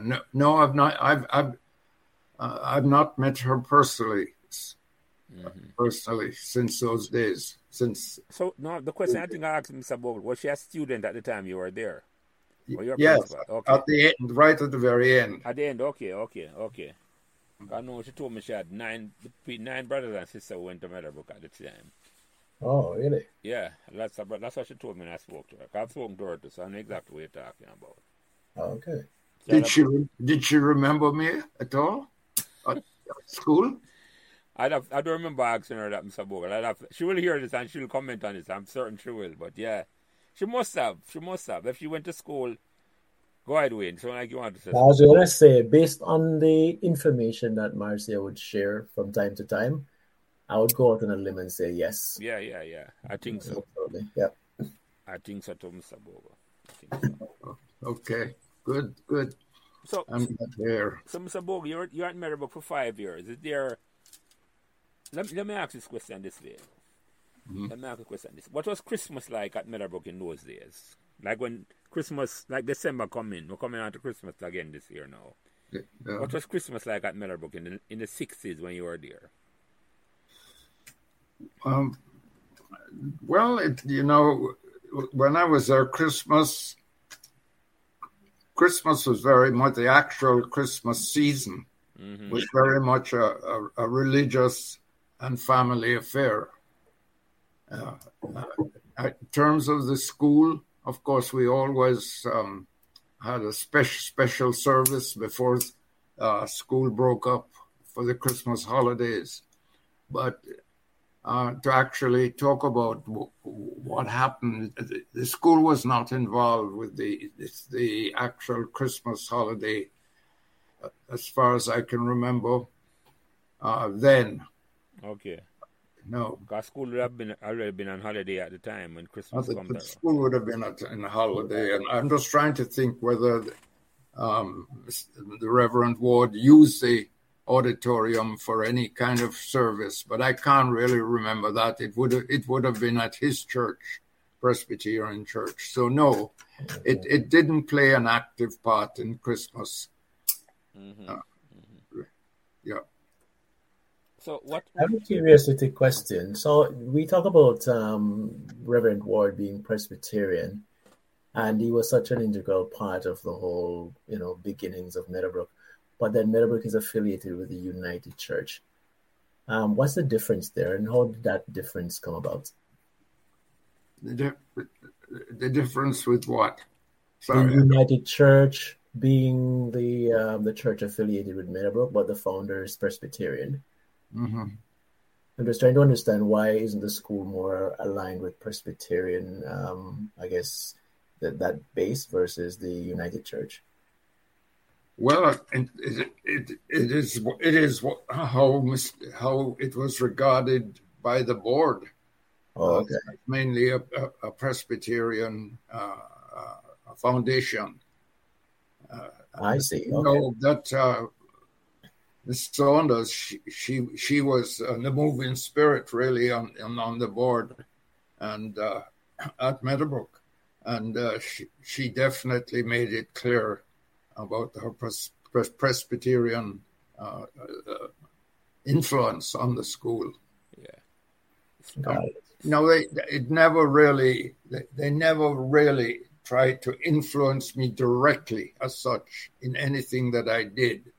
No, no I've not. I've I've uh, I've not met her personally. Mm-hmm. Personally, since those days since. So no, the question I think I asked Mr. Bogle was she a student at the time you were there? yes, okay. at the end, right at the very end. At the end, okay, okay, okay. I know she told me she had nine nine brothers and sisters who went to Meadowbrook at the time. Oh, really? Yeah, that's that's what she told me when I spoke to her. I've spoken to her too, so I know exactly what you're talking about. Okay. So did she did she remember me at all at school? I'd have, I don't remember asking her that, Mr. Bogle. I'd have, she will hear this and she'll comment on it. I'm certain she will. But yeah, she must have. She must have. If she went to school, go ahead, Wayne. So like you want to say. I was going to say, based on the information that Marcia would share from time to time, I would go out on a limb and say yes. Yeah, yeah, yeah. I think so. Absolutely. Yeah. I think so too, Mr. Bogle. So. okay. Good, good. So I'm not there. So, Mr. Bogle, you're you're at Meadowbrook for five years. Is there let, let me ask this question this way. Mm-hmm. Let me ask a question this. What was Christmas like at Meadowbrook in those days? Like when Christmas, like December coming, we're coming on to Christmas again this year now. Yeah. What was Christmas like at Meadowbrook in the in the sixties when you were there? Um, well, it, you know, when I was there, Christmas, Christmas was very much the actual Christmas season mm-hmm. was very much a, a, a religious and family affair. Uh, uh, in terms of the school, of course, we always um, had a special special service before uh, school broke up for the Christmas holidays. But uh, to actually talk about w- what happened, the school was not involved with the the actual Christmas holiday, uh, as far as I can remember. Uh, then, Okay. No. Because school would have been already been on holiday at the time when Christmas the, the school would have been at, in a holiday, and I'm just trying to think whether um, the Reverend Ward used the auditorium for any kind of service, but I can't really remember that. It would have, it would have been at his church, Presbyterian Church. So no, it it didn't play an active part in Christmas. Mm-hmm. Uh, mm-hmm. Yeah. So what? I have a curiosity question. So we talk about um, Reverend Ward being Presbyterian, and he was such an integral part of the whole, you know, beginnings of Meadowbrook. But then Meadowbrook is affiliated with the United Church. Um, what's the difference there, and how did that difference come about? The, di- the difference with what? Sorry. The United Church being the um, the church affiliated with Meadowbrook, but the founder is Presbyterian. Mm-hmm. I'm just trying to understand why isn't the school more aligned with Presbyterian, um, I guess, that, that base versus the United Church? Well, it, it, it, it is it is how how it was regarded by the board. Oh, okay. Uh, mainly a, a, Presbyterian uh, uh, foundation. Uh, I see. Okay. know that uh, Miss Saunders, she, she, she was uh, the moving spirit really on on, on the board, and uh, at Meadowbrook, and uh, she she definitely made it clear about her pres- pres- Presbyterian uh, uh, influence on the school. Yeah, no, they it never really they, they never really tried to influence me directly as such in anything that I did.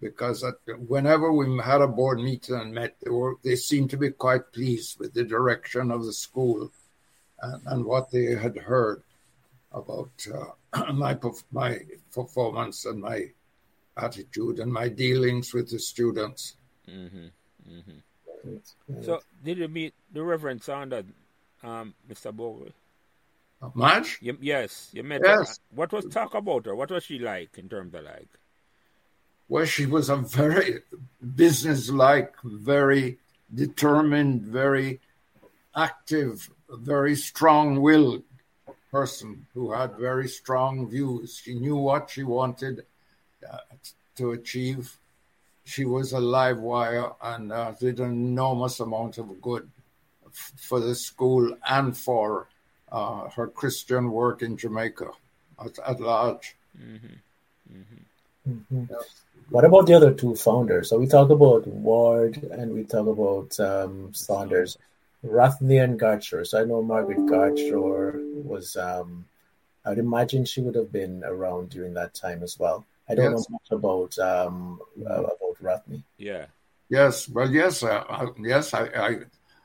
Because whenever we had a board meeting and met, they, were, they seemed to be quite pleased with the direction of the school and, and what they had heard about uh, my my performance and my attitude and my dealings with the students. Mm-hmm. Mm-hmm. So, did you meet the Reverend Saunders, um, Mr. Bogle? March? You, yes, you met yes. her. What was talk about her? What was she like in terms of like? Well, she was a very business-like, very determined, very active, very strong-willed person who had very strong views. She knew what she wanted uh, to achieve. She was a live wire and uh, did an enormous amount of good f- for the school and for uh, her Christian work in Jamaica at, at large. Mm-hmm. Mm-hmm. Mm-hmm. What about the other two founders? So we talk about Ward and we talk about um, Saunders, Rathney and Gartshore. So I know Margaret Gartshore was. Um, I would imagine she would have been around during that time as well. I don't yes. know much about um, uh, about Rathney. Yeah. Yes. Well, yes. Uh, yes. I, I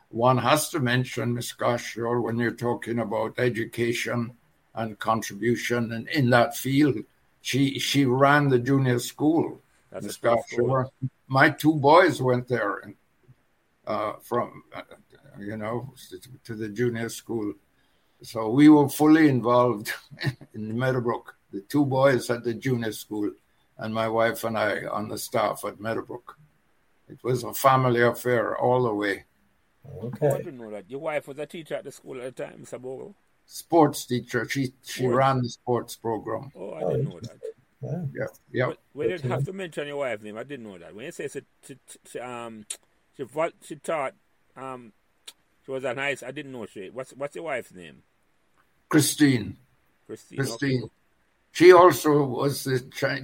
one has to mention Miss Gartshore when you're talking about education and contribution and in that field. She she ran the junior school. That's Miss Gartshore. My two boys went there uh, from uh, you know to, to, the junior school, so we were fully involved in Meadowbrook. The two boys at the junior school, and my wife and I on the staff at Meadowbrook. It was a family affair all the way. Okay. I didn't know that. Your wife was a teacher at the school at the time, Mr. Bogle? Sports teacher. She she sports. ran the sports program. Oh, I didn't know that. Yeah, yeah. yeah. But we didn't have to mention your wife's name. I didn't know that. When you say she, she, she um, she, she taught, um, she was a nice. I didn't know she. What's what's your wife's name? Christine. Christine. Christine. Okay. She also was the,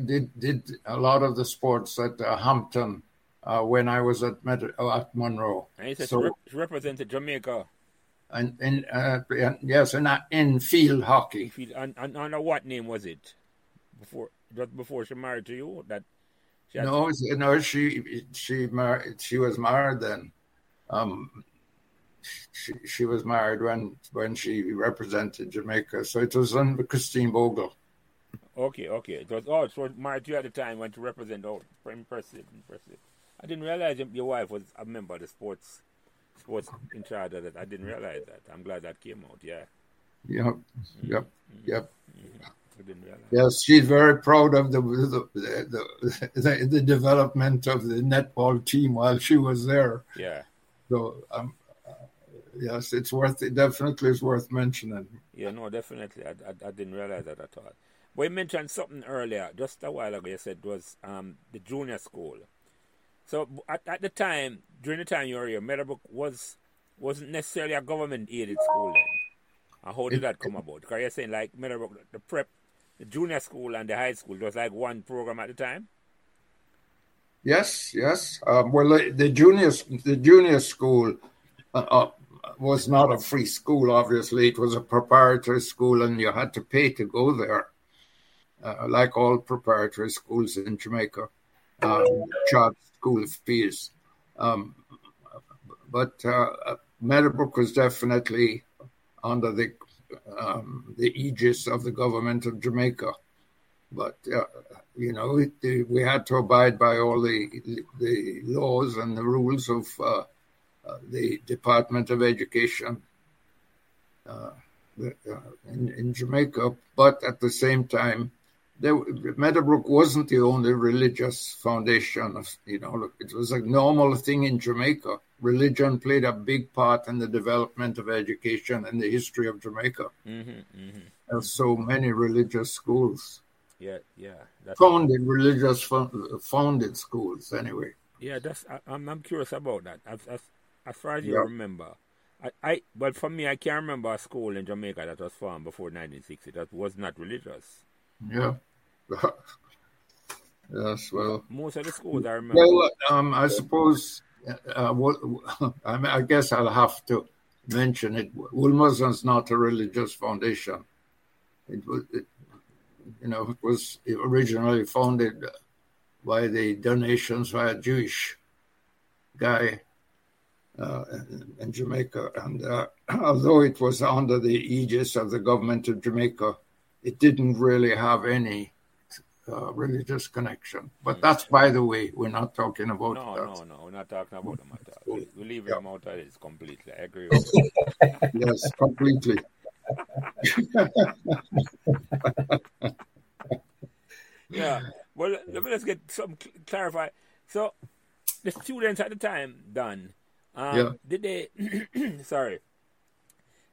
did did a lot of the sports at uh, Hampton uh, when I was at Med- uh, at Munro. And he said so, she, represented Jamaica. And, and, uh, yes, and in field hockey. Field, and, and under what name was it? Before just before she married to you, that she no, to... no, she she married. She was married then. Um, she she was married when when she represented Jamaica, so it was under Christine Bogle. Okay, okay. It was oh, so married to you at the time when to represent. Oh, impressive, impressive. I didn't realize your wife was a member of the sports sports in charge of that. I didn't realize that. I'm glad that came out. Yeah. Yep. Yep. Mm-hmm. Yep. Mm-hmm. I didn't realize. Yes, she's very proud of the the, the the, the development of the netball team while she was there. Yeah. So um, uh, yes, it's worth it. Definitely, is worth mentioning. Yeah, no, definitely. I, I, I didn't realize that at all. We mentioned something earlier, just a while ago. You said it was um, the junior school. So at, at the time, during the time you were here, Meadowbrook was wasn't necessarily a government aided school then. And how did that come about? Because you're saying like Meadowbrook, the prep, the junior school and the high school was like one program at the time. Yes, yes. Um, well, the, junior the junior school uh, uh, was not a free school. Obviously, it was a preparatory school, and you had to pay to go there, uh, like all preparatory schools in Jamaica, um, charge school fees. Um, but uh, Meadowbrook was definitely under the um, the aegis of the government of Jamaica. But uh, you know, it, we had to abide by all the the laws and the rules of uh, uh, the Department of Education uh, uh, in, in Jamaica. But at the same time, there, Meadowbrook wasn't the only religious foundation. Of, you know, it was a normal thing in Jamaica. Religion played a big part in the development of education and the history of Jamaica. Mm-hmm, mm-hmm. There's so many religious schools. Yeah, yeah. Founded religious founded schools anyway. Yeah, that's. I, am I'm, I'm curious about that. As, as, as far as you remember, I, I but for me, I can't remember a school in Jamaica that was formed before 1960 that was not religious. Yeah. yes, well. Most of the schools I remember. Well, um, I suppose, uh, what, I, I guess I'll have to mention it. Wolmer's is not a religious foundation. It was, it, you know, it was originally founded by the donations by a Jewish guy uh, in, in, Jamaica. And uh, although it was under the aegis of the government of Jamaica, it didn't really have any uh, religious connection. But that's by the way. We're not talking about no, that. No, no, we're not talking about them at all. We, we leave yeah. them out of this completely. I agree yes, completely. yeah. Well, let me let's get some clarify. So, the students at the time, done. Um, yeah. Did they? sorry.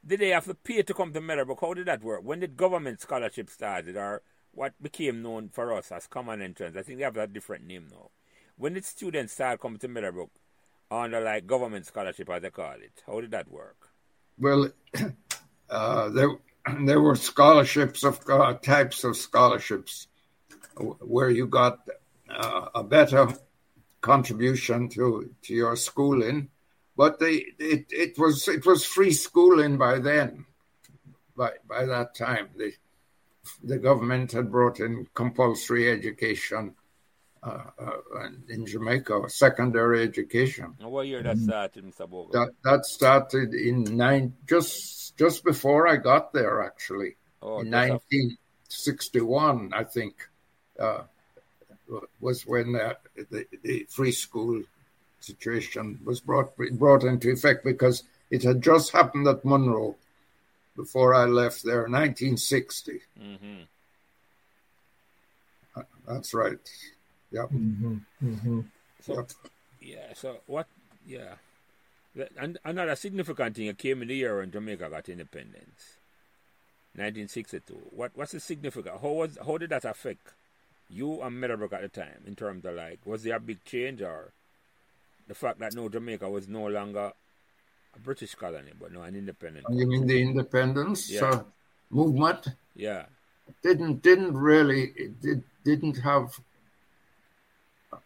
Did they have to pay to come to Meadowbrook? How did that work? When did government scholarship started, or what became known for us as common entrance? I think they have a different name now. When did students start coming to Meadowbrook under like government scholarship, as they call it? How did that work? Well, uh, there there were scholarships of uh, types of scholarships where you got uh, a better contribution to to your schooling, but they it, it was it was free schooling by then. By by that time, the the government had brought in compulsory education uh, uh, in Jamaica, secondary education. What year that started, Mr. Bogle? That, that started in nine just just before I got there, actually, oh, in 1961, I think uh, was when the, the free school situation was brought brought into effect because it had just happened at Munro before I left there, 1960. Mm-hmm. Uh, that's right. Yep. Mm-hmm. Mm-hmm. So, yep. yeah. So what? Yeah. And another significant thing, it came in the year when Jamaica got independence, 1962. What? What's the significance? How was? How did that affect you and Meadowbrook at the time in terms of like was there a big change or the fact that no Jamaica was no longer a British colony but no an independent. You mean the independence? Yeah. uh, movement? Yeah. Didn't didn't really it did, didn't have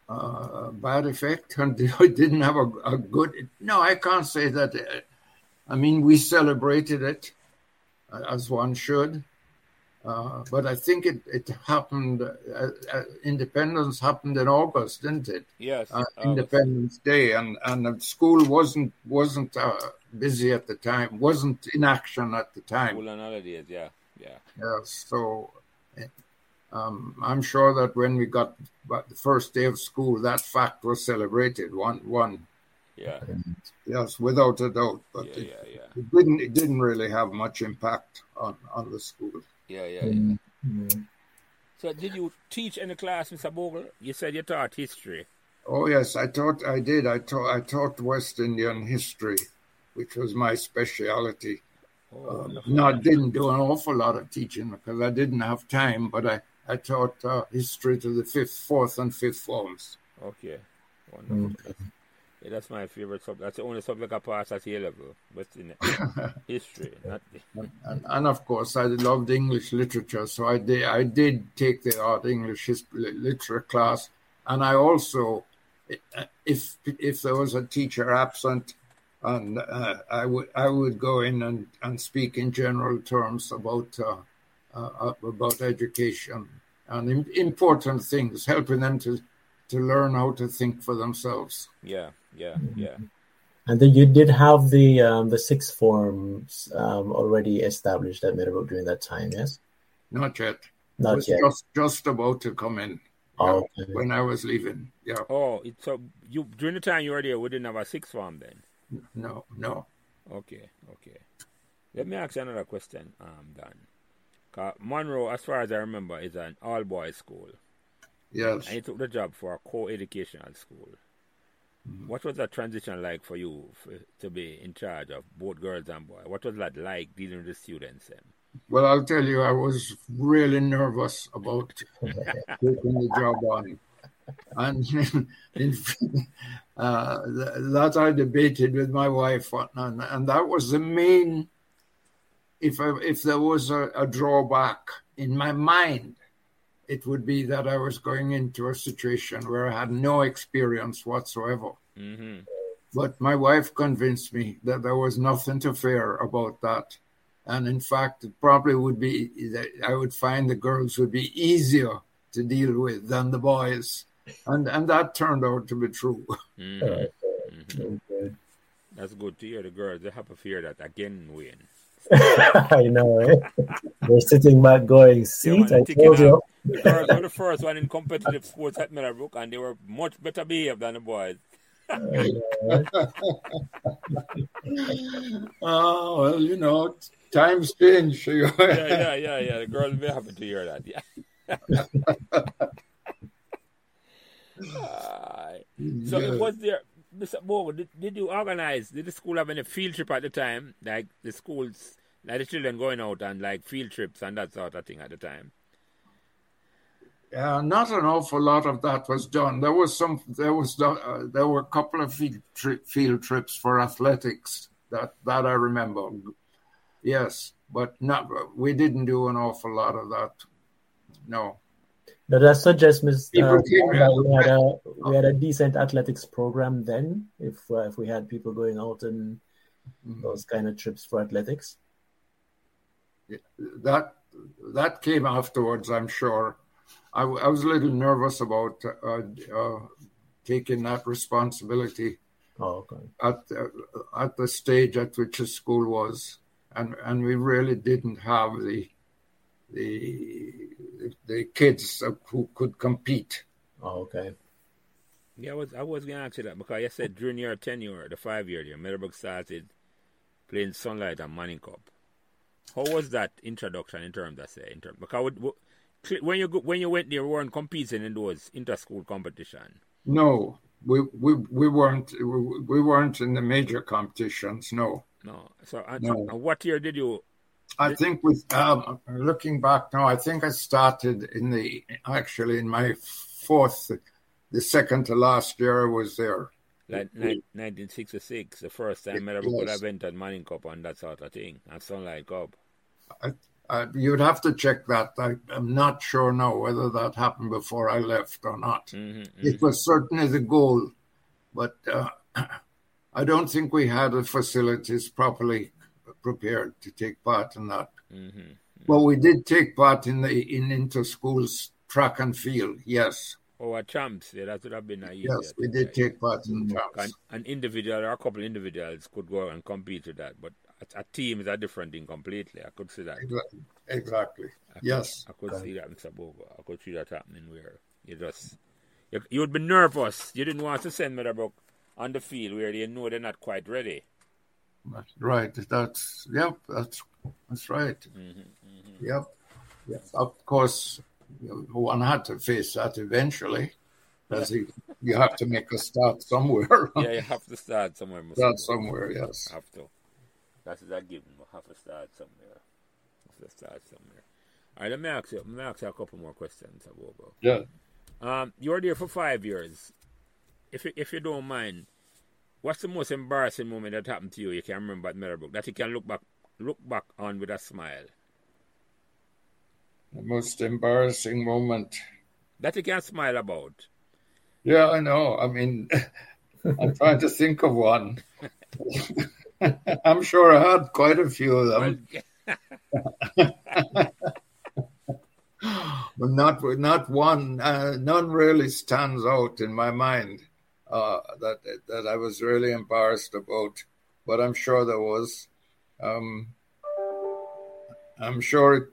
a bad effect and it didn't have a, a good no I can't say that I mean we celebrated it uh, as one should uh, but I think it, it happened, uh, uh, independence happened in August, didn't it? Yes. Uh, Independence Day. And, and the school wasn't wasn't uh, busy at the time, wasn't in action at the time. School and holidays, yeah. Yeah. Yes. So um, I'm sure that when we got the first day of school, that fact was celebrated. One, one. Yeah. Yes, without a doubt. But yeah, it, yeah, yeah. it didn't. It didn't really have much impact on on the school. Yeah, yeah, yeah. Mm-hmm. So, did you teach in the class, Mr. Bogle? You said you taught history. Oh yes, I taught. I did. I taught. I taught West Indian history, which was my specialty. Oh, um, no, I didn't do an awful lot of teaching because I didn't have time. But I I taught uh, history to the fifth, fourth, and fifth forms. Okay, wonderful. Mm-hmm. Yeah, that's my favorite subject. That's the only subject I passed at A level, but in history. Not and, and, of course, I loved English literature, so I did. I did take the art English history, literature class, and I also, if if there was a teacher absent, and uh, I would I would go in and, and speak in general terms about uh, uh, about education and important things, helping them to to learn how to think for themselves. Yeah, yeah, yeah. And then you did have the um, the six forms um, already established at Meadowbrook during that time, yes? Not yet. Not yet. Just just about to come in. Oh, okay. When I was leaving, yeah. Oh, so you during the time you were there, we didn't have a six form then. No, no. Okay, okay. Let me ask you another question, um, Don. Munro, as far as I remember, is an all boys school. Yes. And you took the job for a co educational school. Mm-hmm. What was that transition like for you for, to be in charge of both girls and boys? What was that like dealing with the students? Then? Well, I'll tell you, I was really nervous about taking the job on. And in, uh, that I debated with my wife, and, and that was the main. If I, if there was a, a drawback in my mind, it would be that I was going into a situation where I had no experience whatsoever. Mm-hmm. But my wife convinced me that there was nothing to fear about that. And in fact, it probably would be that I would find the girls would be easier to deal with than the boys. And and that turned out to be true. Mm-hmm. Mm-hmm. That's good to hear. The girls they have a fear that again win. I know, eh? They're sitting back going, see, I told you. The girls were the first one in competitive sports at Meadowbrook, and they were much better behaved than the boys. oh, well, you know, times change. yeah, yeah, yeah, yeah. The girls will be happy to hear that, yeah. uh, so yeah. was there Mr. Bogle, did, did you organize did the school have any field trip at the time? Like the schools like the children going out and like field trips and that sort of thing at the time? Uh, not an awful lot of that was done. There was some. There was uh, there were a couple of field, tri- field trips for athletics that that I remember. Yes, but not. We didn't do an awful lot of that. No. Now that suggests, Ms. Uh, that we had a we had a decent athletics program then. If uh, if we had people going out and mm-hmm. those kind of trips for athletics. That that came afterwards, I'm sure. I, I was a little nervous about uh, uh, taking that responsibility oh, okay. at at the stage at which the school was, and and we really didn't have the the the kids who could compete. Oh, okay. Yeah, I was I was gonna ask you that because you said during your tenure, the five year year, Meadowbrook started playing Sunlight and Manning Cup. How was that introduction in terms of say in terms because when you when you went there, we weren't competing in those inter-school competition. No, we we we weren't we weren't in the major competitions. No. No. So, and, no. and what year did you? I think with um, looking back now, I think I started in the actually in my fourth, the second to last year I was there. Like 1966, the first time I ever could have entered Manning Cup and that sort of thing, and Sunlight Cup. I, uh, you'd have to check that. I, am not sure now whether that happened before I left or not. Mm-hmm, mm-hmm. It was certainly the goal, but uh, I don't think we had the facilities properly prepared to take part in that. Mm-hmm, mm-hmm. well, we did take part in the in inter schools track and field. Yes. Oh, a champs. Yeah, that would have been a Yes, we did take part in champs. An, an individual or a couple of individuals could go and compete with that, but a, a, team is a different thing completely. I could see that. Exactly. I yes. I could see that, Mr. Bogle. I could see that happening where you just you, you would be nervous. You didn't want to send Meadowbrook on the field where you know they're not quite ready. Right. That's yep. That's that's right. Mm-hmm, mm-hmm. Yep. Yep. Of course, one had to face that eventually. Because yeah. you have to make a start somewhere. yeah, you have to start somewhere. Start somewhere, yes. Have to. That's a given. We'll have to start somewhere. Have to start somewhere. All right, let me ask you. Let me ask you a couple more questions, Abogo. Yeah. Um, you were there for five years. If you, if you don't mind, what's the most embarrassing moment that happened to you? You can remember at Meadowbrook that you can look back look back on with a smile. The most embarrassing moment that you can smile about. Yeah, I know. I mean, I'm trying to think of one. I'm sure I had quite a few of them. but not not one. Uh, none really stands out in my mind uh, that that I was really embarrassed about. But I'm sure there was. Um, I'm sure. It,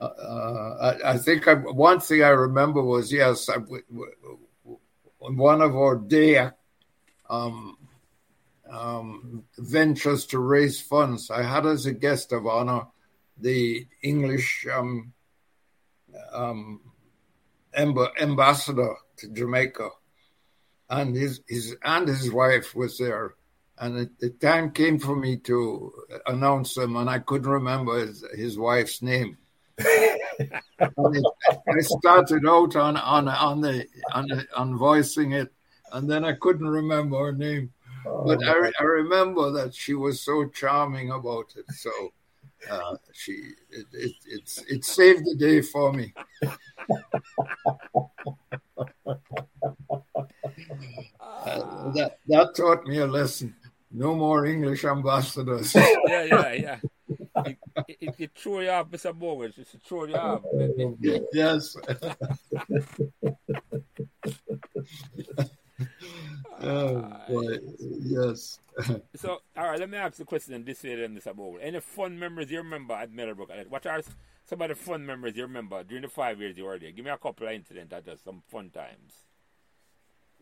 uh, I, I, think I, one thing I remember was yes, I, one of our day um, um, ventures to raise funds. I had as a guest of honor the English um, um, ambassador to Jamaica, and his his and his wife was there. And the time came for me to announce him, and I couldn't remember his, his wife's name. I started out on on on the on the, on voicing it, and then I couldn't remember her name. Oh, but I, I remember that she was so charming about it. So uh, she it, it, it's it saved the day for me. uh, that that taught me a lesson. No more English ambassadors. yeah, yeah, yeah. It, it, it throw you off, Mr. Bogle. It's throw you off. yes. oh boy, yes. so, all right, let me ask the question this way then, Mr. Bogle. Any fun memories you remember at Meadowbrook? What are some of the fun memories you remember during the five years you were there? Give me a couple of incidents that just some fun times.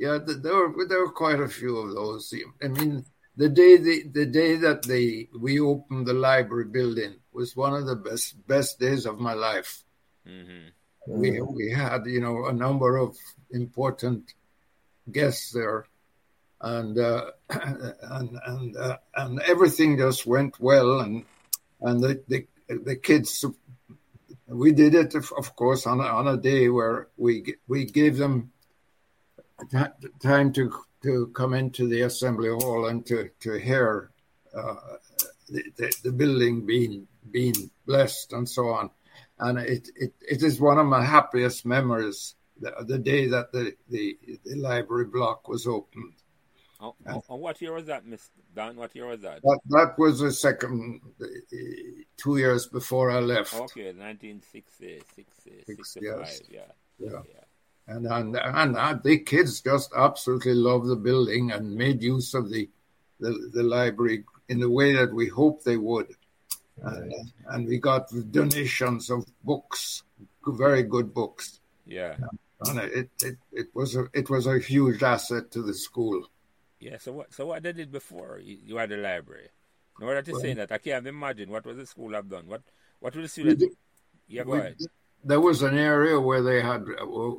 Yeah, there were there were quite a few of those. I mean, the day the, the day that they we opened the library building was one of the best best days of my life. Mm-hmm. We we had you know a number of important guests there, and uh, and and uh, and everything just went well, and and the the, the kids. We did it, of course, on a, on a day where we we gave them time to to come into the assembly hall and to to hear uh, the, the, the, building being being blessed and so on. And it, it, it is one of my happiest memories the, the day that the, the, the library block was opened. Oh, oh, oh, what year was that, Miss Don? What year was that? That, that was the second, uh, two years before I left. Okay, 1960, 65, yes. yeah. yeah. yeah. And, and, and, and the kids just absolutely loved the building and made use of the, the, the library in the way that we hoped they would. Right. And, and we got donations of books, very good books. Yeah. And it, it, it was a it was a huge asset to the school. Yeah. So what so what they did before you, had the library? In order to well, say that, I can't imagine what was the school have done. What what would the students? Do? Yeah, go ahead. There was an area where they had,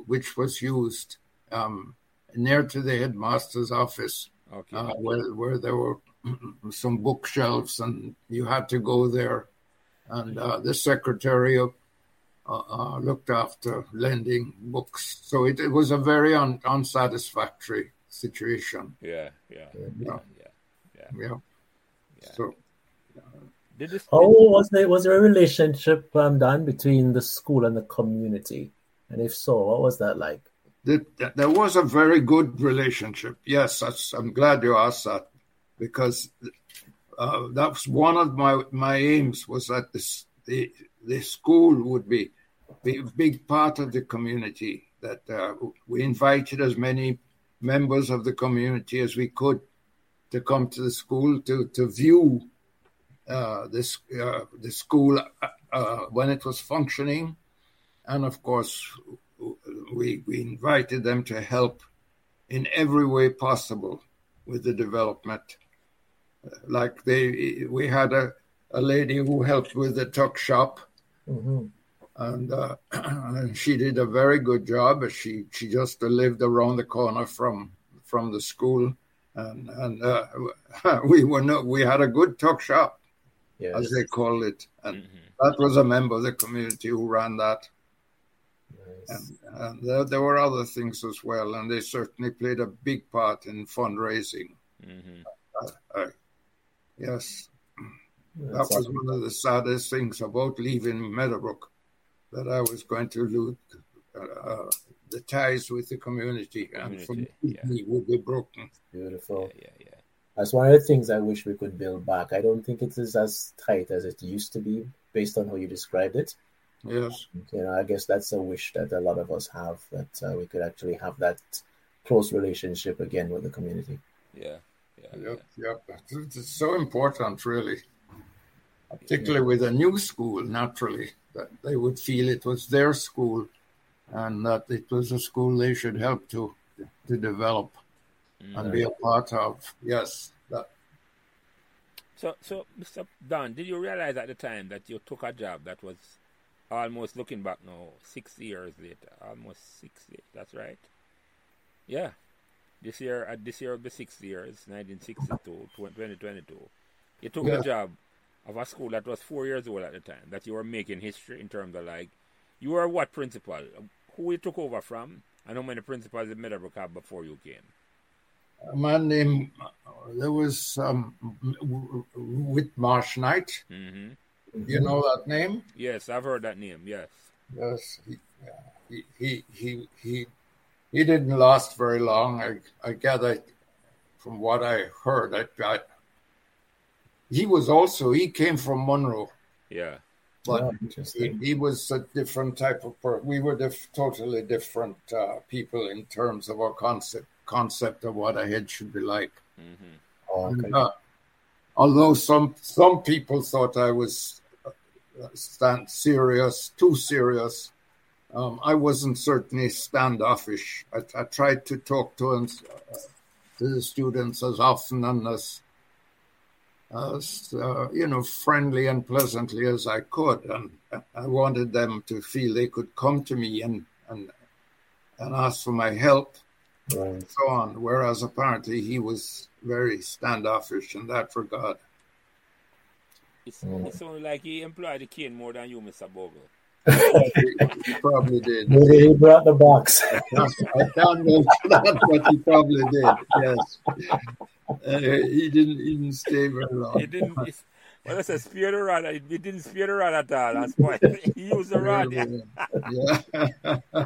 which was used um, near to the headmaster's office, okay. uh, where where there were some bookshelves, and you had to go there. And uh, the secretary uh, uh, looked after lending books. So it, it was a very un, unsatisfactory situation. Yeah, yeah, yeah, yeah, yeah. yeah. yeah. So. Did this, How was there was there a relationship um, done between the school and the community, and if so, what was that like? The, there was a very good relationship. Yes, I'm glad you asked that because uh, that was one of my my aims was that this the the school would be, be a big part of the community. That uh, we invited as many members of the community as we could to come to the school to to view uh, this uh, the school uh, uh, when it was functioning, and of course we we invited them to help in every way possible with the development. Like they, we had a, a lady who helped with the tuck shop Mm-hmm. And, uh, and she did a very good job. She she just lived around the corner from from the school, and and uh, we were no, we had a good tuck shop, yes. as they call it, and mm-hmm. that was a member of the community who ran that. Nice. And, and there, there, were other things as well, and they certainly played a big part in fundraising. Mm-hmm. Uh, yes that was one of the saddest things about leaving Meadowbrook, that I was going to lose uh, the ties with the community, community and for me yeah. would be broken. Beautiful. Yeah, yeah, That's one of the things I wish we could build back. I don't think it is as tight as it used to be, based on how you described it. Yes. You know, I guess that's a wish that a lot of us have that uh, we could actually have that close relationship again with the community. Yeah. Yeah. Yep. Yep. It's so important, really, particularly with a new school. Naturally, that they would feel it was their school, and that it was a school they should help to to develop. Mm. and be a part of. Yes. That. So, so Mr. Don, did you realize at the time that you took a job that was almost looking back now, six years later, almost sixty. That's right. Yeah, this year at this year of the six years, 1962, 2022, you took yeah. the job of a school that was four years old at the time. That you were making history in terms of like, you were what principal? Who you took over from, and how many principals did Meadowbrook have before you came? A man named there was um, Whitmarsh Knight. Mm-hmm. You know that name? Yes, I've heard that name. Yes. Yes, he he he he he, he didn't last very long. I I gather from what I heard. I, I he was also he came from Munro. Yeah. But oh, he, he, was a different type of person. We were diff- totally different uh, people in terms of our concept concept of what a head should be like. Mm-hmm. Oh, okay. and, uh, although some some people thought I was stand serious, too serious. Um, I wasn't certainly standoffish. I, I tried to talk to, them, uh, to the students as often and as, as uh, you know, friendly and pleasantly as I could, and I wanted them to feel they could come to me and and and ask for my help, right. and so on. Whereas apparently he was very standoffish in that regard. It's, mm. it sounds like he employed the cane more than you, Mr. Bogle. he probably did. Maybe he brought the box. I can't mention that, but he probably did. Yes, uh, he didn't even stay very long. He didn't. Well, I said spear the rod. He didn't spear the rod at all. That's why he used the rod. yeah.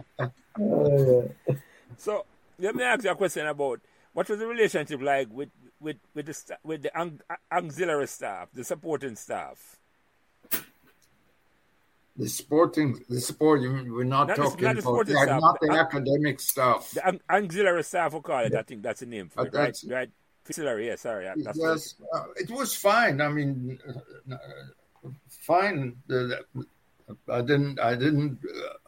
yeah. so let me ask you a question about what was the relationship like with with with the with the auxiliary staff, the supporting staff? The sporting, the supporting. We're not, not talking the, not about the, staff, not the, the academic staff. The auxiliary staff, we call it. I think that's the name for uh, it, right? Right. Auxiliary, yeah. Sorry. yes, uh, it was fine. I mean, uh, fine. I didn't. I didn't uh,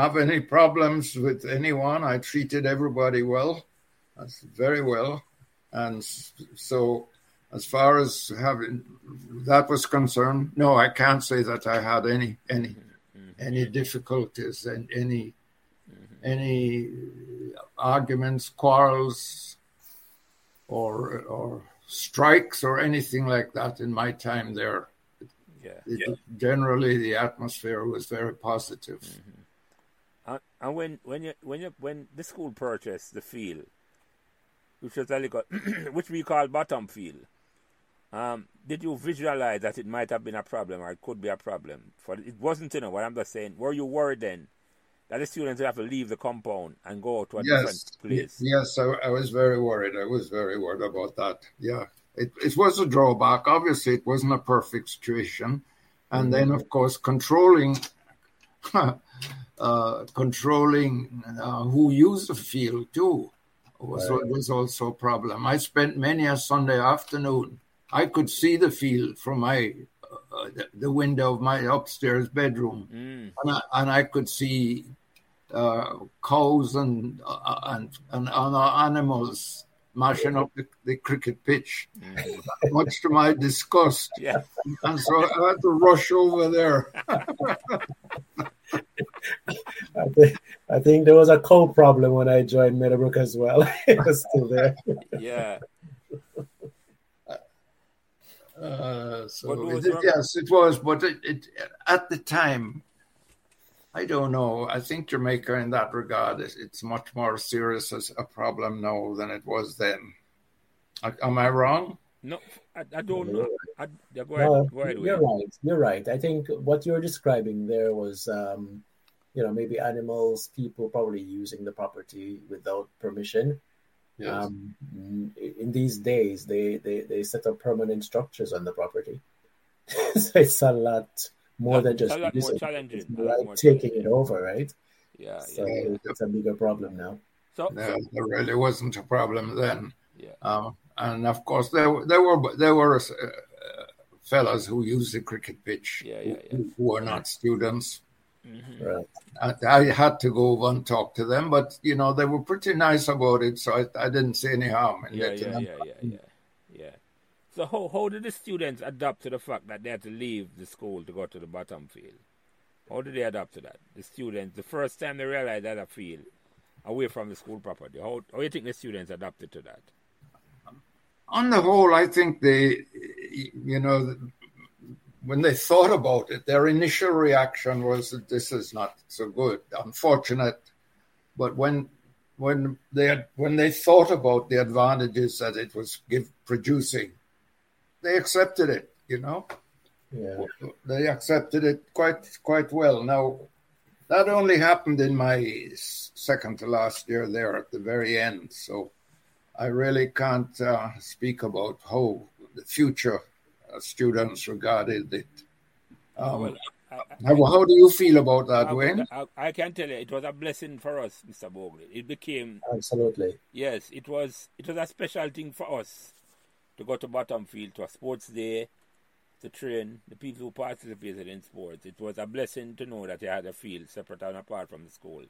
have any problems with anyone. I treated everybody well. That's very well. And so, as far as having that was concerned, no, I can't say that I had any any mm-hmm. any difficulties and any mm-hmm. any arguments, quarrels, or or strikes or anything like that in my time there. Yeah. It, yeah. Generally, the atmosphere was very positive. Mm-hmm. And when when you when you when the school purchased the field, which was a which we call bottom field. Um, did you visualize that it might have been a problem or it could be a problem? For it wasn't, you know, what I'm just saying. Were you worried then that the students would have to leave the compound and go to a yes. different place? Yes, I, I, was very worried. I was very worried about that. Yeah, it, it was a drawback. Obviously, it wasn't a perfect situation, and mm-hmm. then of course controlling. uh, controlling uh, who used the field too was, right. was also a problem. I spent many a Sunday afternoon. I could see the field from my uh, the, the, window of my upstairs bedroom, mm. and, I, and I could see uh, cows and, uh, and and other animals mashing up the, the cricket pitch, mm. much to my disgust. Yeah. And so I had to rush over there. I think I think there was a coal problem when I joined Meadowbrook as well. it was still there. yeah. Uh, so it, yes, it was, but it, it, at the time, I don't know. I think Jamaica, in that regard, is it's much more serious as a problem now than it was then. Am I wrong? No, I, I don't know. I, yeah, go ahead. No, go ahead you're right. You're right. I think what you're describing there was um, you know maybe animals people probably using the property without permission Yes. Um, in these days, they, they, they set up permanent structures on the property. so it's a lot more than just more challenging. like more taking it over, right? Yeah, so yeah. it's a bigger problem now. So, no, there really wasn't a problem then. Yeah. Um, and of course, there there were there were uh, fellas who used the cricket pitch yeah, yeah, yeah. Who, who, were not students. Mm-hmm. Right. I, I, had to go over and talk to them, but you know they were pretty nice about it, so I, I didn't see any harm in yeah, getting yeah, them. Yeah, yeah, yeah, yeah. So how how did the students adapt to the fact that they had to leave the school to go to the bottom field? How did they adapt to that? The students, the first time they realized that a field away from the school property, how how do you think the students adapted to that? On the whole, I think they, you know, when they thought about it, their initial reaction was that this is not so good, unfortunate. But when when they had, when they thought about the advantages that it was give, producing, they accepted it. You know, yeah. they accepted it quite quite well. Now, that only happened in my second to last year there at the very end. So, I really can't uh, speak about how the future students regarded it. Um, well, I, I, how, how, do you feel about that, I, Wayne? I, can tell you, it was a blessing for us, Mr. Bogle. It became absolutely yes. It was it was a special thing for us to go to bottom field to a sports day, to train the people who participated in sports. It was a blessing to know that you had a field separate and apart from the school.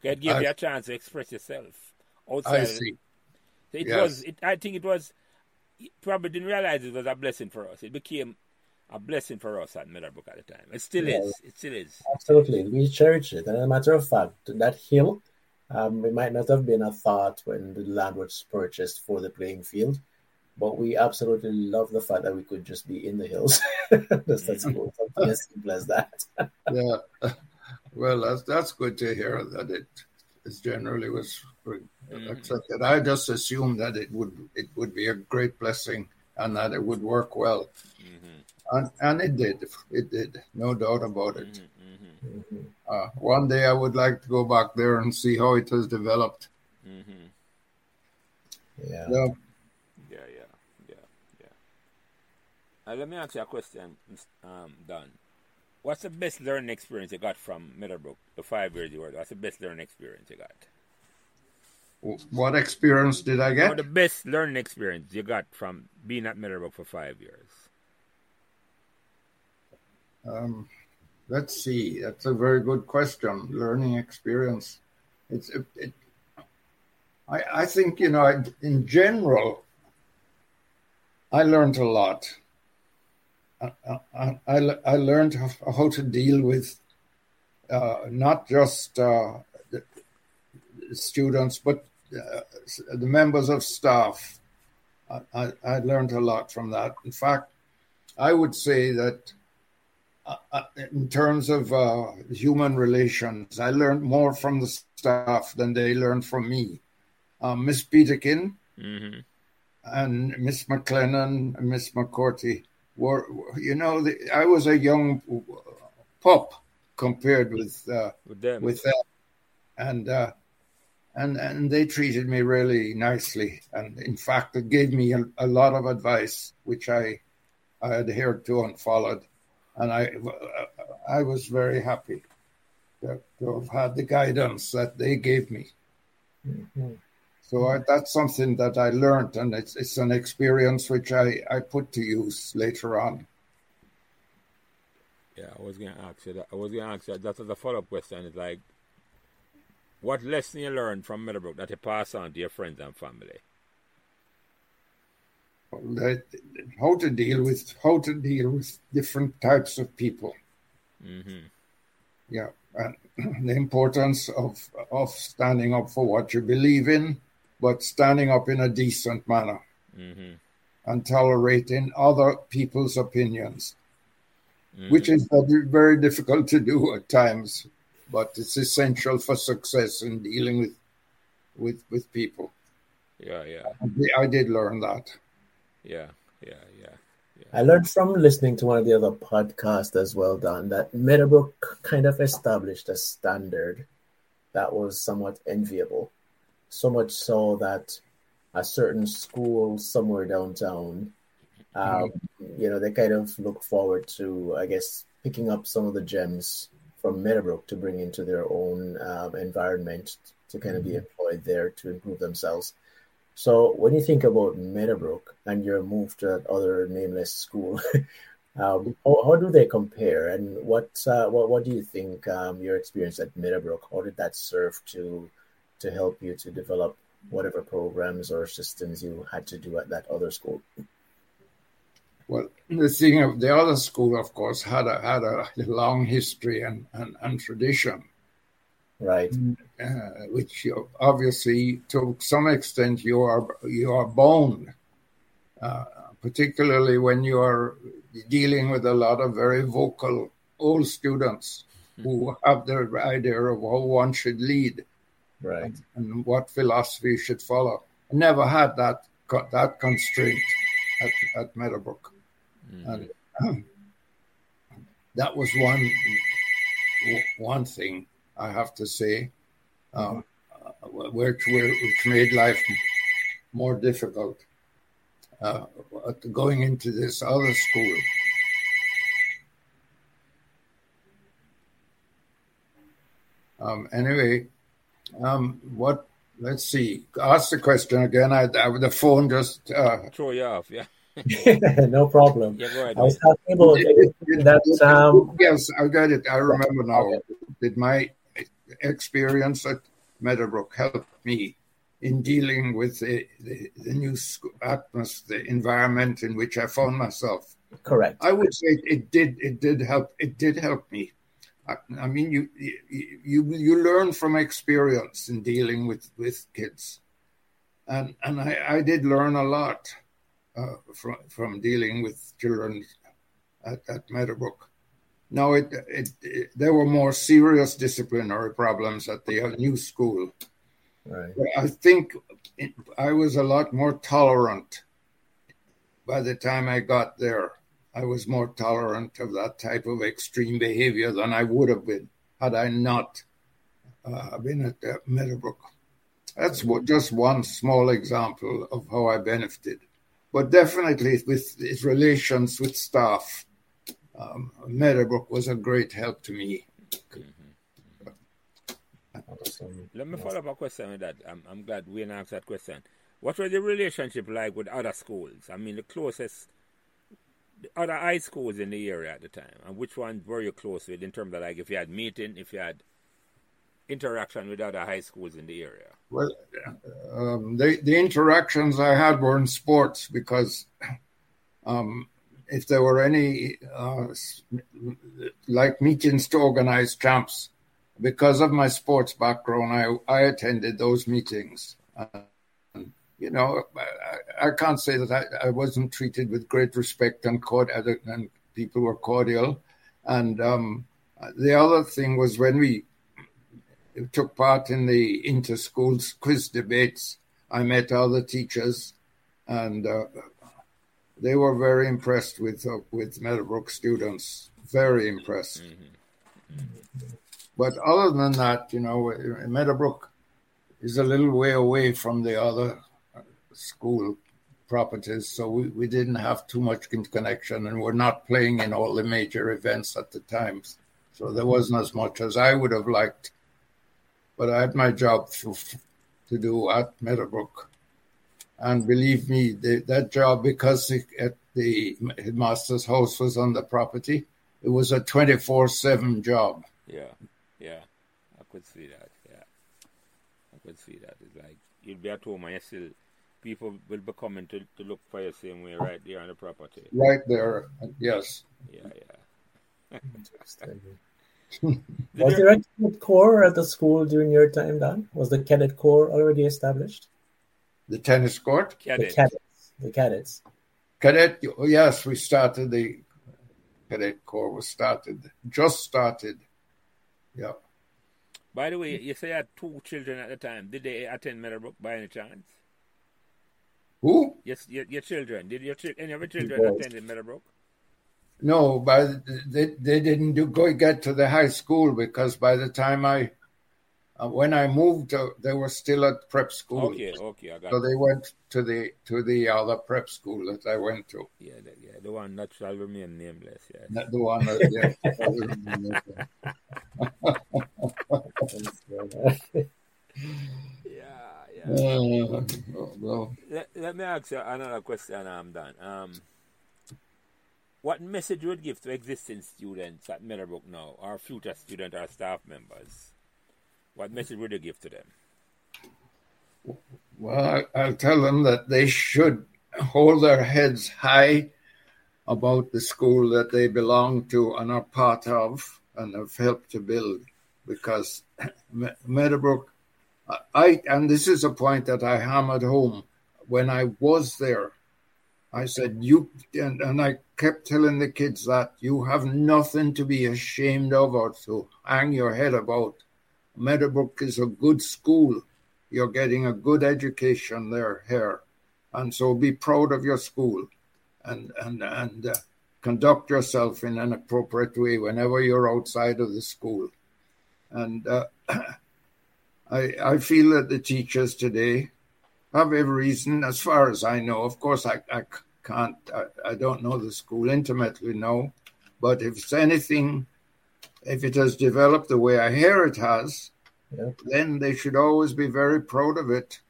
It gave you a chance to express yourself outside. I. It yes. was. It, I think it was probably didn't realize it was a blessing for us. It became a blessing for us at Meadowbrook at the time. It still yeah, is. It still is. Absolutely. We cherish it. And as a matter of fact, that hill, um, it might not have been a thought when the land was purchased for the playing field, but we absolutely love the fact that we could just be in the hills. that's, that's cool. Something as simple as that. yeah. Well, that's, that's good to hear that it is generally was mm-hmm. accepted. I just assumed that it would it would be a great blessing and that it would work well, mm-hmm. and and it did. It did, no doubt about it. Mm-hmm. mm-hmm. Uh, one day I would like to go back there and see how it has developed. Mm-hmm. Yeah. yeah. Yeah, yeah, yeah, yeah. Uh, let me ask you a question, um, Don. What's the best learning experience you got from Meadowbrook? the five years you were there? What's the best learning experience you got? What experience did I get? the best learning experience you got from being at Meadowbrook for five years. Um, let's see. That's a very good question. Learning experience. It's it, it I, I think you know in general I learned a lot I, I, I learned how to deal with uh, not just uh, students, but uh, the members of staff. I, I, learned a lot from that. In fact, I would say that uh, uh, in terms of uh, human relations, I learned more from the staff than they learned from me. Miss Peterkin mm-hmm. and Miss McLennan and Miss McCourty were you know the, I was a young pup compared with uh, with them, with them. and uh, and and they treated me really nicely, and in fact, it gave me a, a lot of advice, which I I adhered to and followed, and I I was very happy to, to have had the guidance that they gave me. Mm-hmm. So I, that's something that I learned, and it's it's an experience which I, I put to use later on. Yeah, I was gonna ask you that. I was gonna ask you that as a follow up question. Is like, what lesson you learned from Meadowbrook that you pass on to your friends and family? That, how to deal with how to deal with different types of people. Mm-hmm. Yeah, and the importance of of standing up for what you believe in but standing up in a decent manner mm-hmm. and tolerating other people's opinions, mm-hmm. which is very difficult to do at times, but it's essential for success in dealing with with with people. Yeah, yeah. I did learn that. Yeah, yeah, yeah. Yeah. I learned from listening to one of the other podcasts as well, Don, that Meadowbrook kind of established a standard that was somewhat enviable so much so that a certain school somewhere downtown, um, you know, they kind of look forward to, I guess, picking up some of the gems from Meadowbrook to bring into their own um, environment to kind of be employed there to improve themselves. So when you think about Meadowbrook and your move to that other nameless school, um, how, how, do they compare, and what uh, what what do you think um, your experience at Meadowbrook? How did that serve to to help you to develop whatever programs or systems you had to do at that other school? Well, the thing of the other school, of course, had a had a long history and, and, and tradition. Right? Uh, which you, obviously, to some extent, you are you are bound, uh, particularly when you are dealing with a lot of very vocal old students who have their idea of how one should lead, right, and what philosophy you should follow. I never had that that constraint at, at Meadowbrook, mm-hmm. and um, that was one one thing I have to say, uh, which, which made life more difficult. Uh, going into this other school. Um, anyway, um, what? Let's see. Ask the question again. I, I the phone just uh, throw you off. Yeah. no problem. Yeah, go ahead. I was talking about that. Um, yes, I got it. I remember now. Okay. Did my experience at Meadowbrook help me in dealing with the, the, the new atmosphere, the environment in which I found myself. Correct. I would say it did. It did help. It did help me. I, I mean, you, you you learn from experience in dealing with with kids, and and I, I did learn a lot uh, from from dealing with children at, at Meadowbrook. No, it, it, it, there were more serious disciplinary problems at the new school. Right. I think it, I was a lot more tolerant by the time I got there. I was more tolerant of that type of extreme behavior than I would have been had I not uh, been at uh, Meadowbrook. That's what, just one small example of how I benefited. But definitely with its relations with staff, um, Meadowbrook was a great help to me. Mm-hmm. Let me follow up a question with that. I'm, I'm glad we asked that question. What was the relationship like with other schools? I mean, the closest, other high schools in the area at the time, and which ones were you close with in terms of like if you had meeting, if you had interaction with other high schools in the area? Well, um, the the interactions I had were in sports because um, if there were any uh, like meetings to organize camps, because of my sports background, I, I attended those meetings. Uh, you know, I, I, can't say that I, I, wasn't treated with great respect and, and people were cordial. And um, the other thing was when we took part in the inter-school quiz debates, I met other teachers and uh, they were very impressed with uh, with Meadowbrook students. Very impressed. Mm-hmm. Mm-hmm. But other than that, you know, Meadowbrook is a little way away from the other school properties, so we, we didn't have too much connection, and we're not playing in all the major events at the times. So there wasn't as much as I would have liked. But I had my job to, to do at Meadowbrook. And believe me, the, that job, because the, at the headmaster's house was on the property, it was a 24 7 job. Yeah, yeah. I could see that. Yeah. I could see that. It's like you'd be at home and you still, people will be coming to, to look for you same way right there on the property. Right there, yes. Yeah, yeah. Interesting. Was there a cadet corps at the school during your time, Don? Was the cadet corps already established? the tennis court. Cadet. The cadets. The cadets. Cadet. Yes, we started the cadet corps. Was started just started. Yeah. By the way, you say you had two children at the time. Did they attend Meadowbrook by any chance? Who? Yes, your, your children. Did your any of your children yes. attend Meadowbrook? No, the, they they didn't do go get to the high school because by the time I uh, when I moved, uh, they were still at prep school. Okay, okay, I got it. So it. they went to the to the other prep school that I went to. Yeah, the, yeah, the one that shall remain nameless. Yeah. Not the one that, yeah. Let, let me ask you another question I'm done. Um, what message would you give to existing students at Meadowbrook now, or future students or staff members? What message would you give to them? well, I'll tell them that they should hold their heads high about the school that they belong to and are part of and have helped to build because Me- Meadowbrook, I, and this is a point that I hammered home when I was there. I said, you, and, and I kept telling the kids that you have nothing to be ashamed of or to hang your head about. Meadowbrook is a good school. You're getting a good education there, here. And so be proud of your school and, and, and uh, conduct yourself in an appropriate way whenever you're outside of the school. And uh, I, I feel that the teachers today have every reason, as far as I know. Of course, I, I can't, I, I don't know the school intimately, no. But if it's anything, if it has developed the way I hear it has, Yeah. then they should always be very proud of it.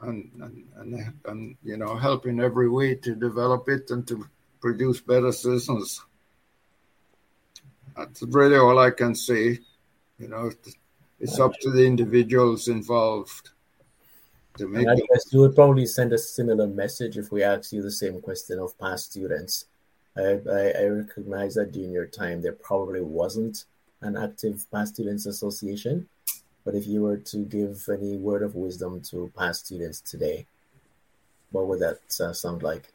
And, and, and, and, you know, help in every way to develop it and to produce better citizens. That's really all I can say. You know, it's up to the individuals involved to make And I guess you would probably send a similar message if we asked you the same question of past students. I, I, I recognize that during your time there probably wasn't an active past students association, but if you were to give any word of wisdom to past students today, what would that uh, sound like?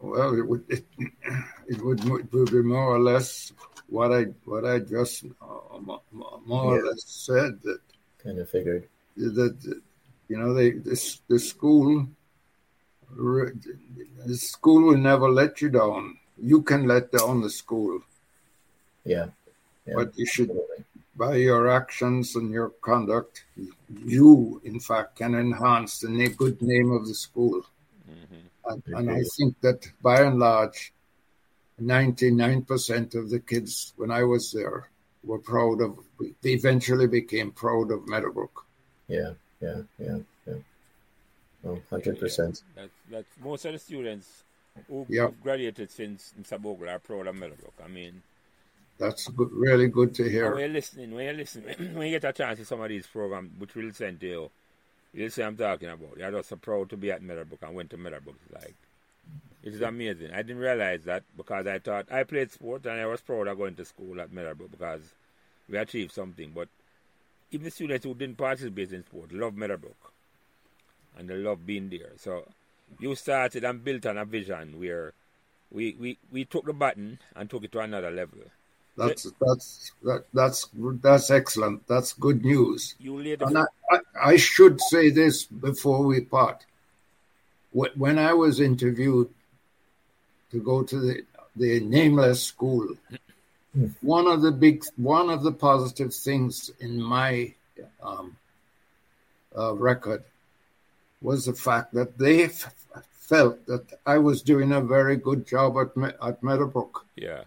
Well, it would it, it would it would be more or less what I what I just uh, mo- mo- more or less said that Kind of figured. that you know they this the school the school will never let you down. You can let down the school, Yeah. yeah. but you should Absolutely. by your actions and your conduct, you in fact can enhance the good name of the school. And, and I think that by and large, 99% of the kids when I was there were proud of, they eventually became proud of Meadowbrook. Yeah, yeah, yeah, yeah. Oh, 100%. That's, that's most of the students who Yeah. have graduated since Mr. Bogle are proud of Meadowbrook. I mean, That's good, really good to hear. when hear. you're listening, when you're listening, when you get a chance to some of these programs, which we'll send to you, you'll see I'm talking about. You're just so proud to be at Meadowbrook and went to Meadowbrook. It's like, it is amazing. I didn't realize that because I thought I played sport and I was proud of going to school at Meadowbrook because we achieved something. But even the students who didn't participate in sport love Meadowbrook and they love being there. So you started and built on a vision where we, we, we took the button and took it to another level. That's that's that, that's that's excellent. That's good news. You laid And I, I, I should say this before we part. When I was interviewed to go to the, the nameless school, Hmm. one of the big, one of the positive things in my um, uh, record was the fact that they f- felt that I was doing a very good job at, Me- at Meadowbrook yeah.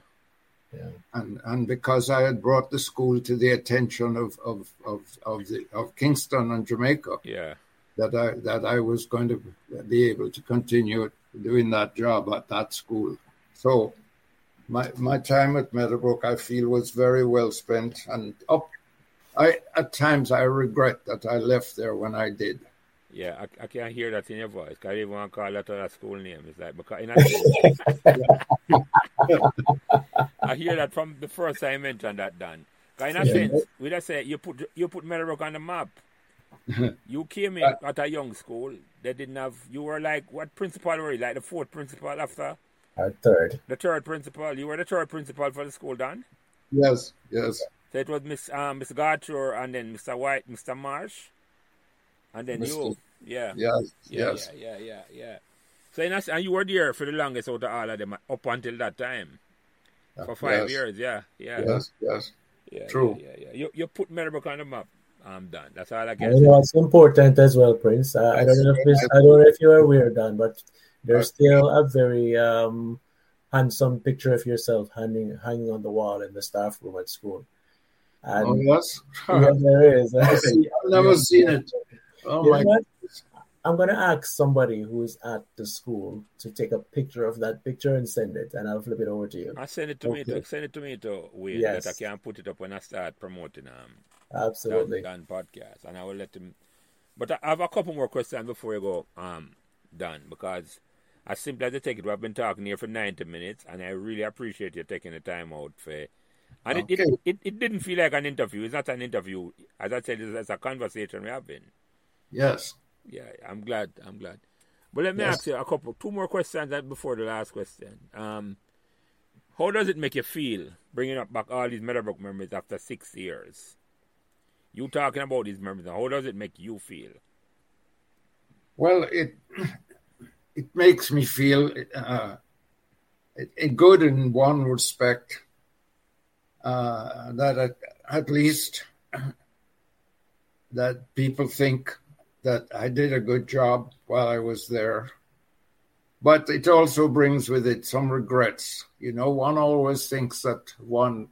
Yeah. and and because I had brought the school to the attention of of of of, the, of Kingston and Jamaica, Yeah. that I that I was going to be able to continue doing that job at that school. So my my time at Meadowbrook, I feel, was very well spent, and up. I at times I regret that I left there when I did. Yeah, I, I can hear that in your voice. I didn't want to call that other school name. It's like because in a sense, I hear that from the first time I mentioned that, Dan. in a Yeah. sense, we just say you put you put Meadowbrook on the map. you came in uh, at a young school. They didn't have. You were like what principal were you? Like the fourth principal after Our third. the third principal. You were the third principal for the school, Dan. Yes, yes. So it was Miss um, Miss Garture and then Mr. White, Mr. Marsh, and then you. Yeah. Yes, Yeah, yes. yeah, yeah, yeah, yeah. So in a, and you were there for the longest out of all of them up until that time. For five Yes. years, yeah, yeah, Yes, yes. yeah, True. Yeah, yeah, yeah. You you put Meadowbrook on the map. I'm done. That's all I I You know it's important as well, Prince. Uh, I don't know if this, I don't know if you're aware, Dan, but there's still a very um, handsome picture of yourself hanging hanging on the wall in the staff room at school. And Oh, yes. yeah, there is. I see- I've never seen it. Oh, You my know what? I'm gonna ask somebody who's at the school to take a picture of that picture and send it, and I'll flip it over to you. I send it to me. Okay. To, send it to me to Wayne Yes. that I can put it up when I start promoting um Absolutely. Dan, Dan podcast, and I will let him. But I have a couple more questions before you go, um, Dan, because as simply as I take it, we've been talking here for ninety minutes, and I really appreciate you taking the time out for. And it, it, it, it didn't feel like an interview. It's not an interview. As I said, it's, it's a conversation we're having. Yes. Yeah, I'm glad. I'm glad. But let me Yes. ask you a couple, two more questions before the last question. Um, how does it make you feel bringing up back all these Meadowbrook memories after six years? You talking about these memories, how does it make you feel? Well, it it makes me feel uh, good in one respect uh, that at, at least that people think that I did a good job while I was there. But it also brings with it some regrets. You know, one always thinks that one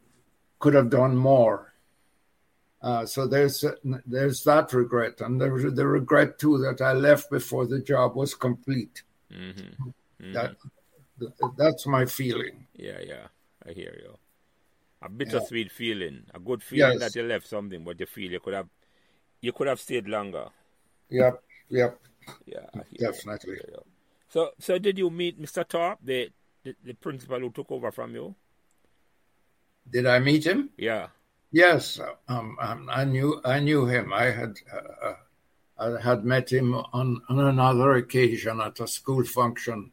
could have done more. Uh, so there's there's that regret, and there's the regret too that I left before the job was complete. Mm-hmm. That that's my feeling. Yeah, yeah, I hear you. A bittersweet feeling, a good feeling Yes. that you left something, but you feel you could have, you could have stayed longer. Yep, yep, Yeah, definitely. you, I hear you. So, so did you meet Mr. Thorpe, the, the the principal who took over from you? Did I meet him? Yeah. Yes, um, um, I knew I knew him. I had uh, I had met him on, on another occasion at a school function,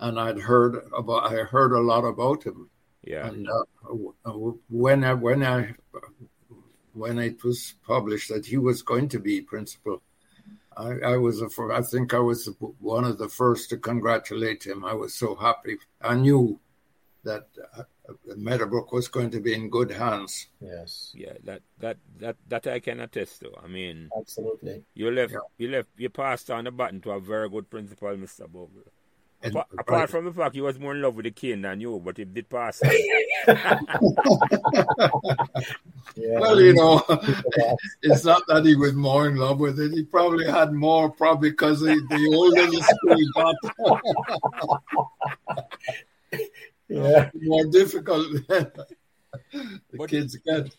and I'd heard about I heard a lot about him. Yeah. And uh, when I, when I when it was published that he was going to be principal, I, I was fir- I think I was one of the first to congratulate him. I was so happy. I knew that uh, Meadowbrook was going to be in good hands. Yes, Yeah, that that that that I can attest to. I mean, absolutely. you left Yeah. you left you passed on the baton to a very good principal, Mr. Bogle. And- Apart, apart from the fact he was more in love with the king than you, but he did pass. Yeah. well, you know, it's not that he was more in love with it. He probably had more, probably because the, the older the school got, yeah. more difficult the But- kids get.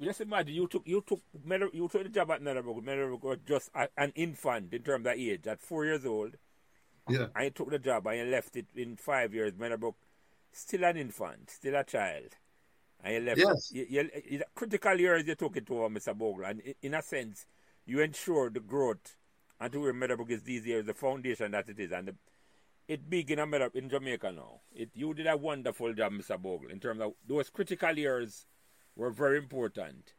Just imagine you took you took you took the job at Meadowbrook. Meadowbrook was just a, an infant in terms of age, at four years old. Yeah. And you took the job and you left it in five years. Meadowbrook, still an infant, still a child. And you left Yes. you, you, you, critical years you took it over, Mr. Bogle. And in, in a sense, you ensure the growth and to where Meadowbrook is these years, the foundation that it is. And the, it big in, Meadow, in Jamaica now. It, you did a wonderful job, Mr. Bogle, in terms of those critical years were very important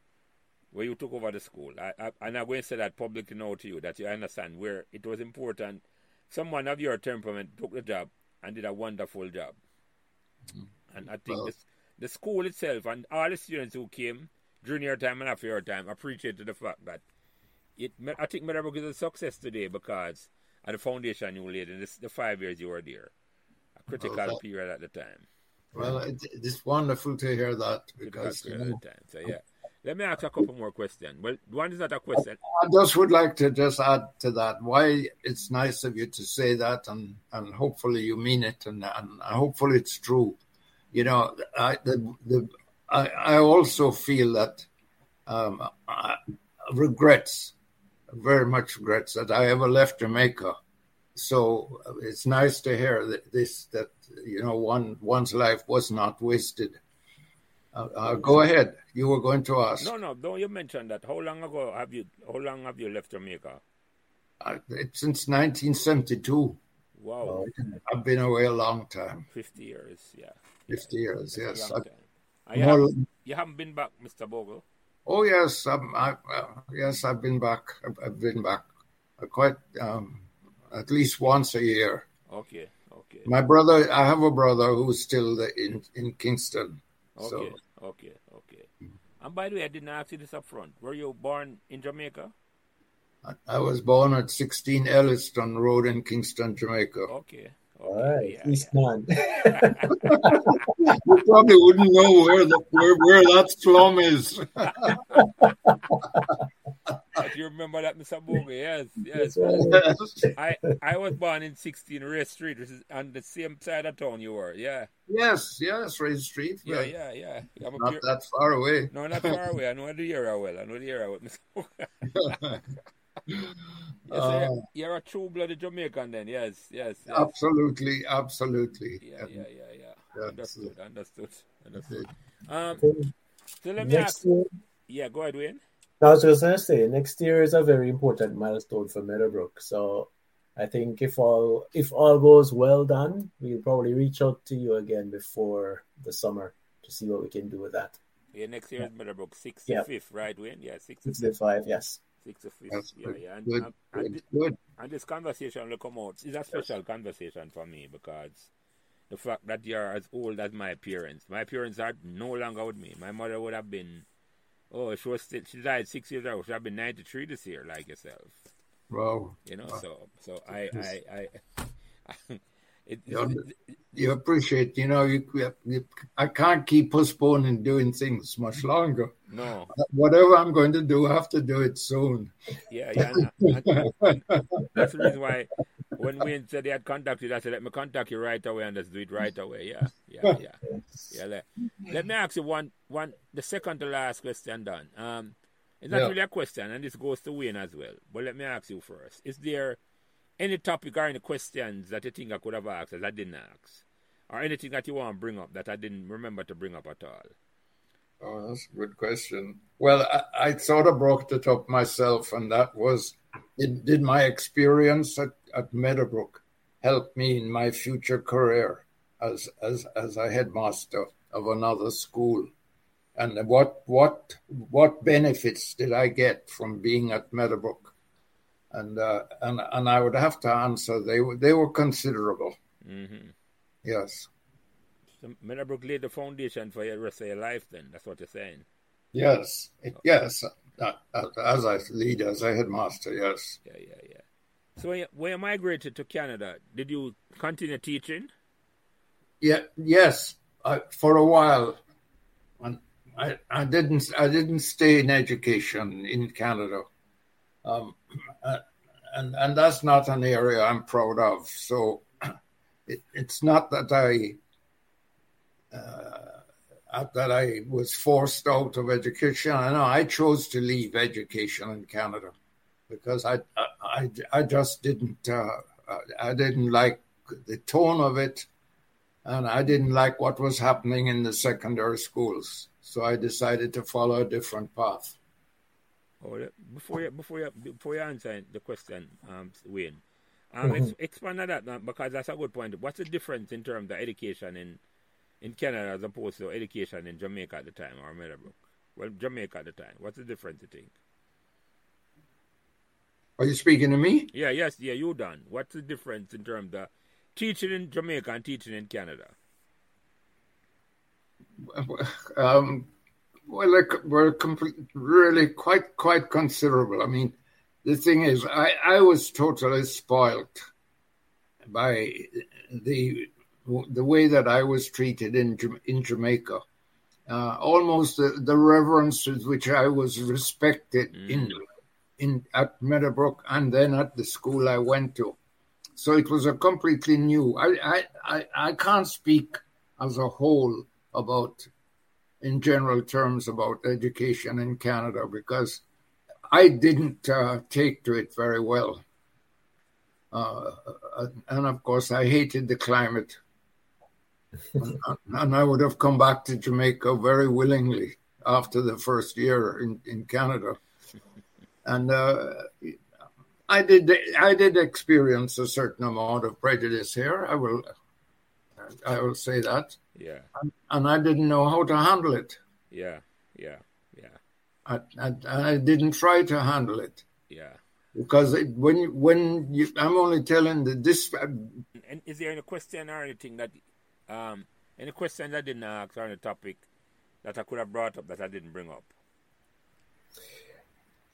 where you took over the school. I, I, and I'm going to say that publicly now to you that you understand where it was important. Someone of your temperament took the job and did a wonderful job. Mm-hmm. And I think Well- this, the school itself and all the students who came during your time and after your time appreciated the fact that it. I think Meadowbrook is a success today because of the foundation you laid in this, the five years you were there. A critical that- period at the time. Well, it, it's wonderful to hear that because you know, time. So yeah. Let me ask a couple more questions. Well, one is not a question. I just would like to just add to that why it's nice of you to say that, and, and hopefully you mean it, and, and hopefully it's true. You know, I the, the I, I also feel that um, I, regrets, very much regrets that I ever left Jamaica. So uh, it's nice to hear that this that you know one one's life was not wasted. Uh, uh, go ahead. You were going to ask. No, no, don't you mention that. How long ago have you how long have you left Jamaica? Uh, it's since 1972. Wow. I've been away a long time, Fifty years, yeah. 50 years, That's yes. I- you, more- haven't, you haven't been back, Mr. Bogle? Oh, yes, um, I, uh, yes, I've been back. I've, I've been back uh, quite um, at least once a year. Okay, okay. Okay. My brother, I have a brother who's still in in Kingston. Okay. So Okay. Okay. And by the way, I didn't ask you this up front. Were you born in Jamaica? I- I was born at 16 Elliston Road in Kingston, Jamaica. Okay. All Okay. right, Yeah, East yeah. man. You probably wouldn't know where the where, where that slum is. But you remember that, Mr. Bogle? Yes. Yes. Right. I I was born in 16 Ray Street, which is on the same side of town you were. Yeah. yes, yes, Ray Street. Yeah. well, Yeah. Yeah. I'm Not pure- that far away. No, not far away. I know the area well. I know the area well. Mr. Boga. Yes, so Uh, you're, you're a true-blooded Jamaican then. Yes. Yes. yes. absolutely, absolutely. Yeah. Yeah. Yeah. Yeah. Understood. Understood. Understood. Um. So let me next ask. year, Yeah. Go ahead, Wayne. I was just gonna say next year is a very important milestone for Meadowbrook. So I think if all if all goes well done, we'll probably reach out to you again before the summer to see what we can do with that. Yeah. Next year is Meadowbrook, sixth Yeah. fifth, right, Wayne? Yeah. Sixth to Six to five, yes. Six to fifth. That's yeah, good. yeah. And, Good, and, and, good, and this conversation will come out. It's a special conversation for me because the fact that you're as old as my parents. My parents are no longer with me. My mother would have been, oh, she was still, she died six years ago. She would have been 93 this year, like yourself. Wow. You know, so so I I I. Yeah. It, You appreciate, you know, you, you, I can't keep postponing doing things much longer. no, Whatever I'm going to do, I have to do it soon. yeah, yeah. and that's the reason why when we said they had contacted, I said, let me contact you right away and let's do it right away. Yeah, yeah, yeah. Yeah, let, let me ask you one, one, the second to last question, Don. Um, it's not Yeah. really a question, and this goes to Wayne as well. But let me ask you first: Is there any topic or any questions that you think I could have asked that I didn't ask, or anything that you want to bring up that I didn't remember to bring up at all? Oh, that's a good question. Well, I, I sort of brought it up myself, and that was did, did my experience at, at Meadowbrook help me in my future career as, as, as a headmaster of another school? And what, what, what benefits did I get from being at Meadowbrook? And, uh, and, and I would have to answer they were, they were considerable. Mm-hmm. Yes. So Meadowbrook laid the foundation for your rest of your life. Then that's what you're saying. Yes. Yes. Uh, uh, as a leader, as a headmaster, yes. Yeah, yeah, yeah. So when you, when you migrated to Canada, did you continue teaching? Yeah, yes. I, for a while, and I, I didn't I didn't stay in education in Canada, um, and and that's not an area I'm proud of. So it, it's not that I uh, that I was forced out of education. I know I chose to leave education in Canada because I I, I just didn't uh, I didn't like the tone of it and I didn't like what was happening in the secondary schools. So I decided to follow a different path. Oh, before you before you before you answer the question, um, Wayne, um, ex- expand on that now, because that's a good point. What's the difference in terms of education in in Canada as opposed to education in Jamaica at the time or Meadowbrook? Well, Jamaica at the time. What's the difference? You think? Are you speaking to me? Yeah, yes, yeah, you Don. What's the difference in terms of teaching in Jamaica and teaching in Canada? Um, well, we're complete, really quite quite considerable. I mean, the thing is, I, I was totally spoilt by the the way that I was treated in in Jamaica. Uh, almost the, the reverence with which I was respected mm. in in at Meadowbrook and then at the school I went to. So it was a completely new. I I, I, I can't speak as a whole about in general terms about education in Canada because I didn't uh, take to it very well. Uh, and of course, I hated the climate. and, I would have come back to Jamaica very willingly after the first year in, in Canada. And uh, I did I did experience a certain amount of prejudice here. I will I will say that. Yeah. And, and I didn't know how to handle it. Yeah. Yeah. Yeah. I, I, I didn't try to handle it. Yeah. because it, when when you, I'm only telling the this. And is there any question or anything that, um, any questions I didn't ask on the topic that I could have brought up that I didn't bring up?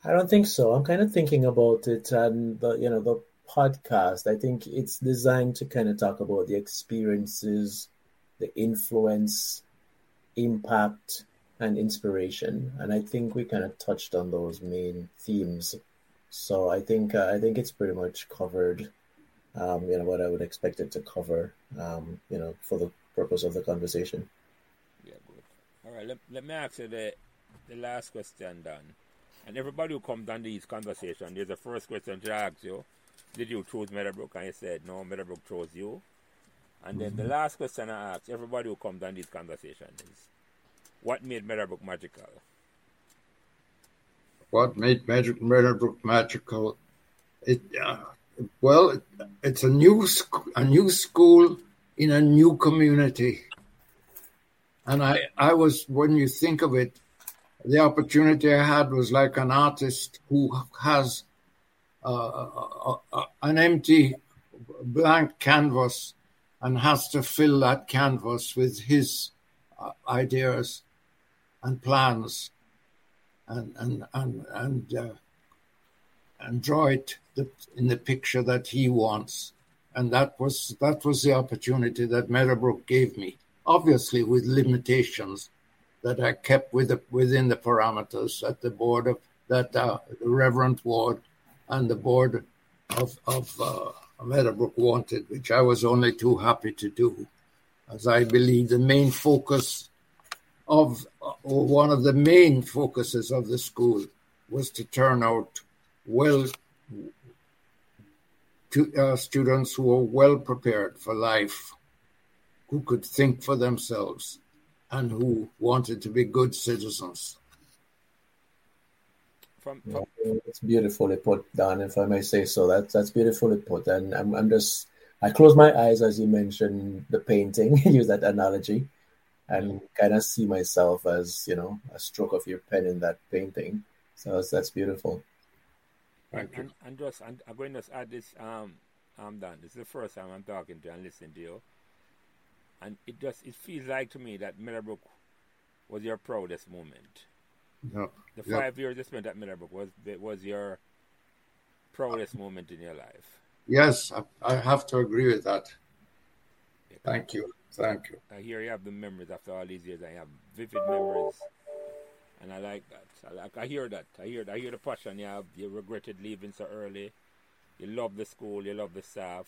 I don't think so. I'm kind of thinking about it, and the you know the podcast. I think it's designed to kind of talk about the experiences, the influence, impact, and inspiration. And I think we kind of touched on those main themes. So I think uh, I think it's pretty much covered. Um, you know what I would expect it to cover. Um, you know for the purpose of the conversation. Yeah, good. All right. Let, let me ask you the the last question, Dan. And everybody who comes on these conversations, there's a first question to ask you. Did you choose Meadowbrook? And you said, no, Meadowbrook chose you. And then mm-hmm. the last question I ask everybody who comes on this conversation is, what made Meadowbrook magical? What made Magic Meadowbrook magical? It uh, well, it, it's a new sc- a new school in a new community, and I I was when you think of it, the opportunity I had was like an artist who has uh, uh, an empty blank canvas and has to fill that canvas with his uh, ideas and plans and and and and, uh, and draw it in the picture that he wants. And that was that was the opportunity that Meadowbrook gave me obviously with limitations that I kept with the, within the parameters at the board of that uh, Reverend Ward and the board of, of uh, Meadowbrook wanted, which I was only too happy to do, as I believe the main focus of, or one of the main focuses of the school was to turn out well to, uh, students who were well prepared for life, who could think for themselves, and who wanted to be good citizens. From, from... Yeah, it's beautifully put, Dan, if I may say so. That's that's beautifully put, and I'm I'm just I close my eyes as you mentioned the painting, use that analogy, and kind of see myself as you know a stroke of your pen in that painting. So that's, that's beautiful. Thank you. And, and just and I'm going to add this. Um, I'm done. This is the first time I'm talking to you and listening to you and it just it feels like to me that Meadowbrook was your proudest moment. Yep. The five yep. years you spent at Meadowbrook was was your proudest moment in your life. Yes, I, I have to agree with that. Yeah, Thank you. Thank you. I hear you have the memories after all these years. I have vivid memories, and I like that. I like. I hear that. I hear. I hear the passion you have. You regretted leaving so early. You love the school. You love the staff.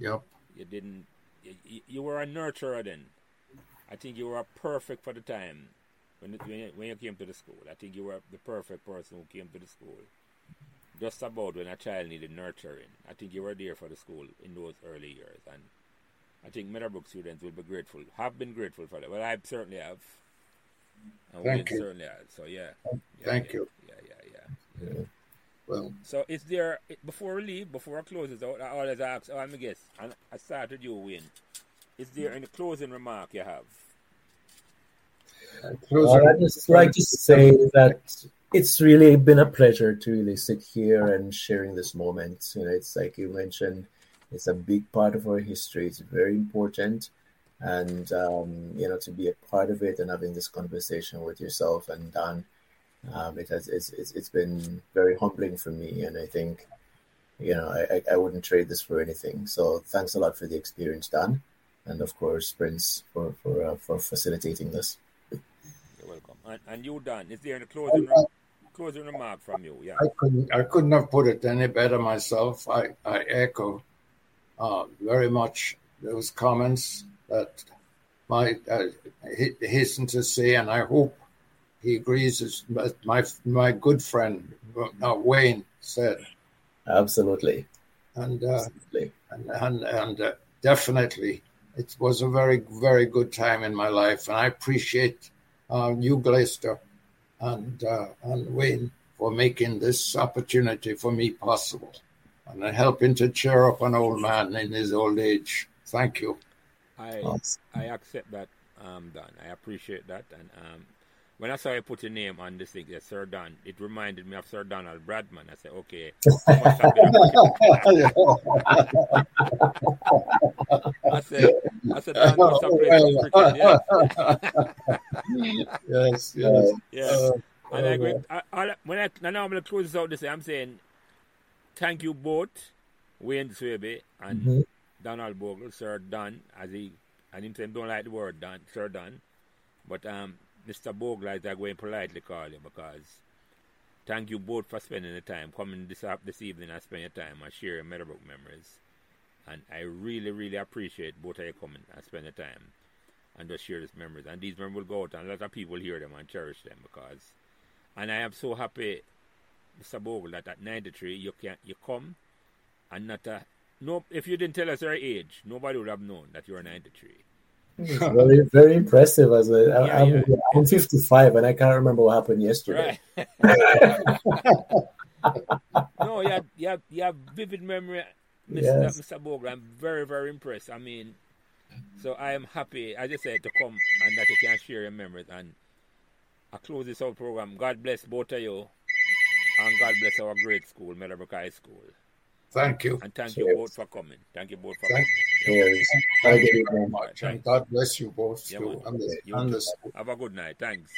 Yep. You didn't you, you were a nurturer then. I think you were perfect for the time when when you, when you came to the school. I think you were the perfect person who came to the school. Just about when a child needed nurturing. I think you were there for the school in those early years, and I think Meadowbrook students will be grateful, have been grateful for that. Well, I certainly have. And Thank you. certainly have. So yeah. yeah Thank yeah, you. Yeah, yeah, yeah. yeah. Well, so is there before we leave, before I close this out, I always ask oh, all my guests, and I started you, Wayne. Is there hmm. any closing remark you have? Well, I'd just like to say that it's really been a pleasure to really sit here and sharing this moment. You know, it's like you mentioned, it's a big part of our history. It's very important, and um, you know, to be a part of it and having this conversation with yourself and Dan um, it has it's, it's, it's been very humbling for me, and I think you know I, I wouldn't trade this for anything. So thanks a lot for the experience, Dan, and of course Prince for for uh, for facilitating this. You're welcome. And, and you, Dan, is there any closing closing remark from you? Yeah, I couldn't I couldn't have put it any better myself. I I echo uh, very much those comments that my uh, hasten to say, and I hope he agrees as my my good friend uh, Wayne said. Absolutely. And uh, Absolutely. and and, and uh, definitely, it was a very very good time in my life, and I appreciate uh, you, Glaister, and uh, and Wayne for making this opportunity for me possible, and helping to cheer up an old man in his old age. Thank you. I I accept that, um, Don. I appreciate that, and um, when I saw you put your name on this thing, Sir Don, it reminded me of Sir Donald Bradman. I said, okay. I said, I said, Don must have played yes. yes, yes. Yeah. Uh, and I agree. I, I, when I, now I'm going to close this out this I'm saying, thank you both, Wayne Swaby and mm-hmm. Donald Bogle, Sir Don, as he, and him don't like the word Don, Sir Don, but um, Mr. Bogle, as I going politely call you, because thank you both for spending the time coming this up this evening and spend your time and sharing Meadowbrook memories. And I really, really appreciate both of you coming and spend the time and just share these memories. And these memories will go out and a lot of people hear them and cherish them because and I am so happy, Mr. Bogle, that at 93 you can you come and not a, no. If you didn't tell us your age, nobody would have known that you are 93. It's very, very impressive. As a, yeah, I, am yeah. I'm 55 and I can't remember what happened yesterday. Right. no, you have, you have, you have vivid memory, Mr. Yes. Mr. Bogle. I'm very, very impressed. I mean, so I am happy, as I said, to come and that you can share your memories and I close this whole program. God bless both of you. And God bless our great school, Meadowbrook High School. Thank you. And thank you both for coming. Thank you both for thank coming. You. Thank you very much. And God bless you both yeah, too. And the, and the Have a good night. Thanks.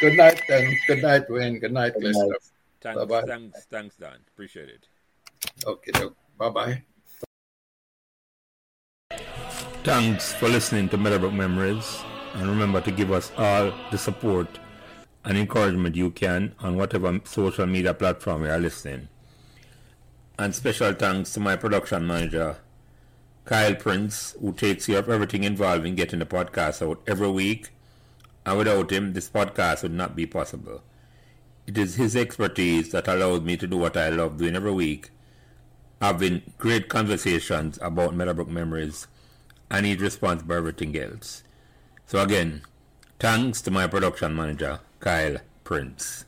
Good night then. Good night, Wayne. Good night, Lester. Thanks, Bye-bye. thanks, thanks, Dan. Appreciate it. Okay, bye bye. Thanks for listening to Meadowbrook Memories. And remember to give us all the support and encouragement you can on whatever social media platform you are listening. And special thanks to my production manager, Kyle Prince, who takes care of everything involved in getting the podcast out every week. And without him, this podcast would not be possible. It is his expertise that allows me to do what I love doing every week, having great conversations about Meadowbrook memories, and he's responsible for everything else. So again, thanks to my production manager, Kyle Prince.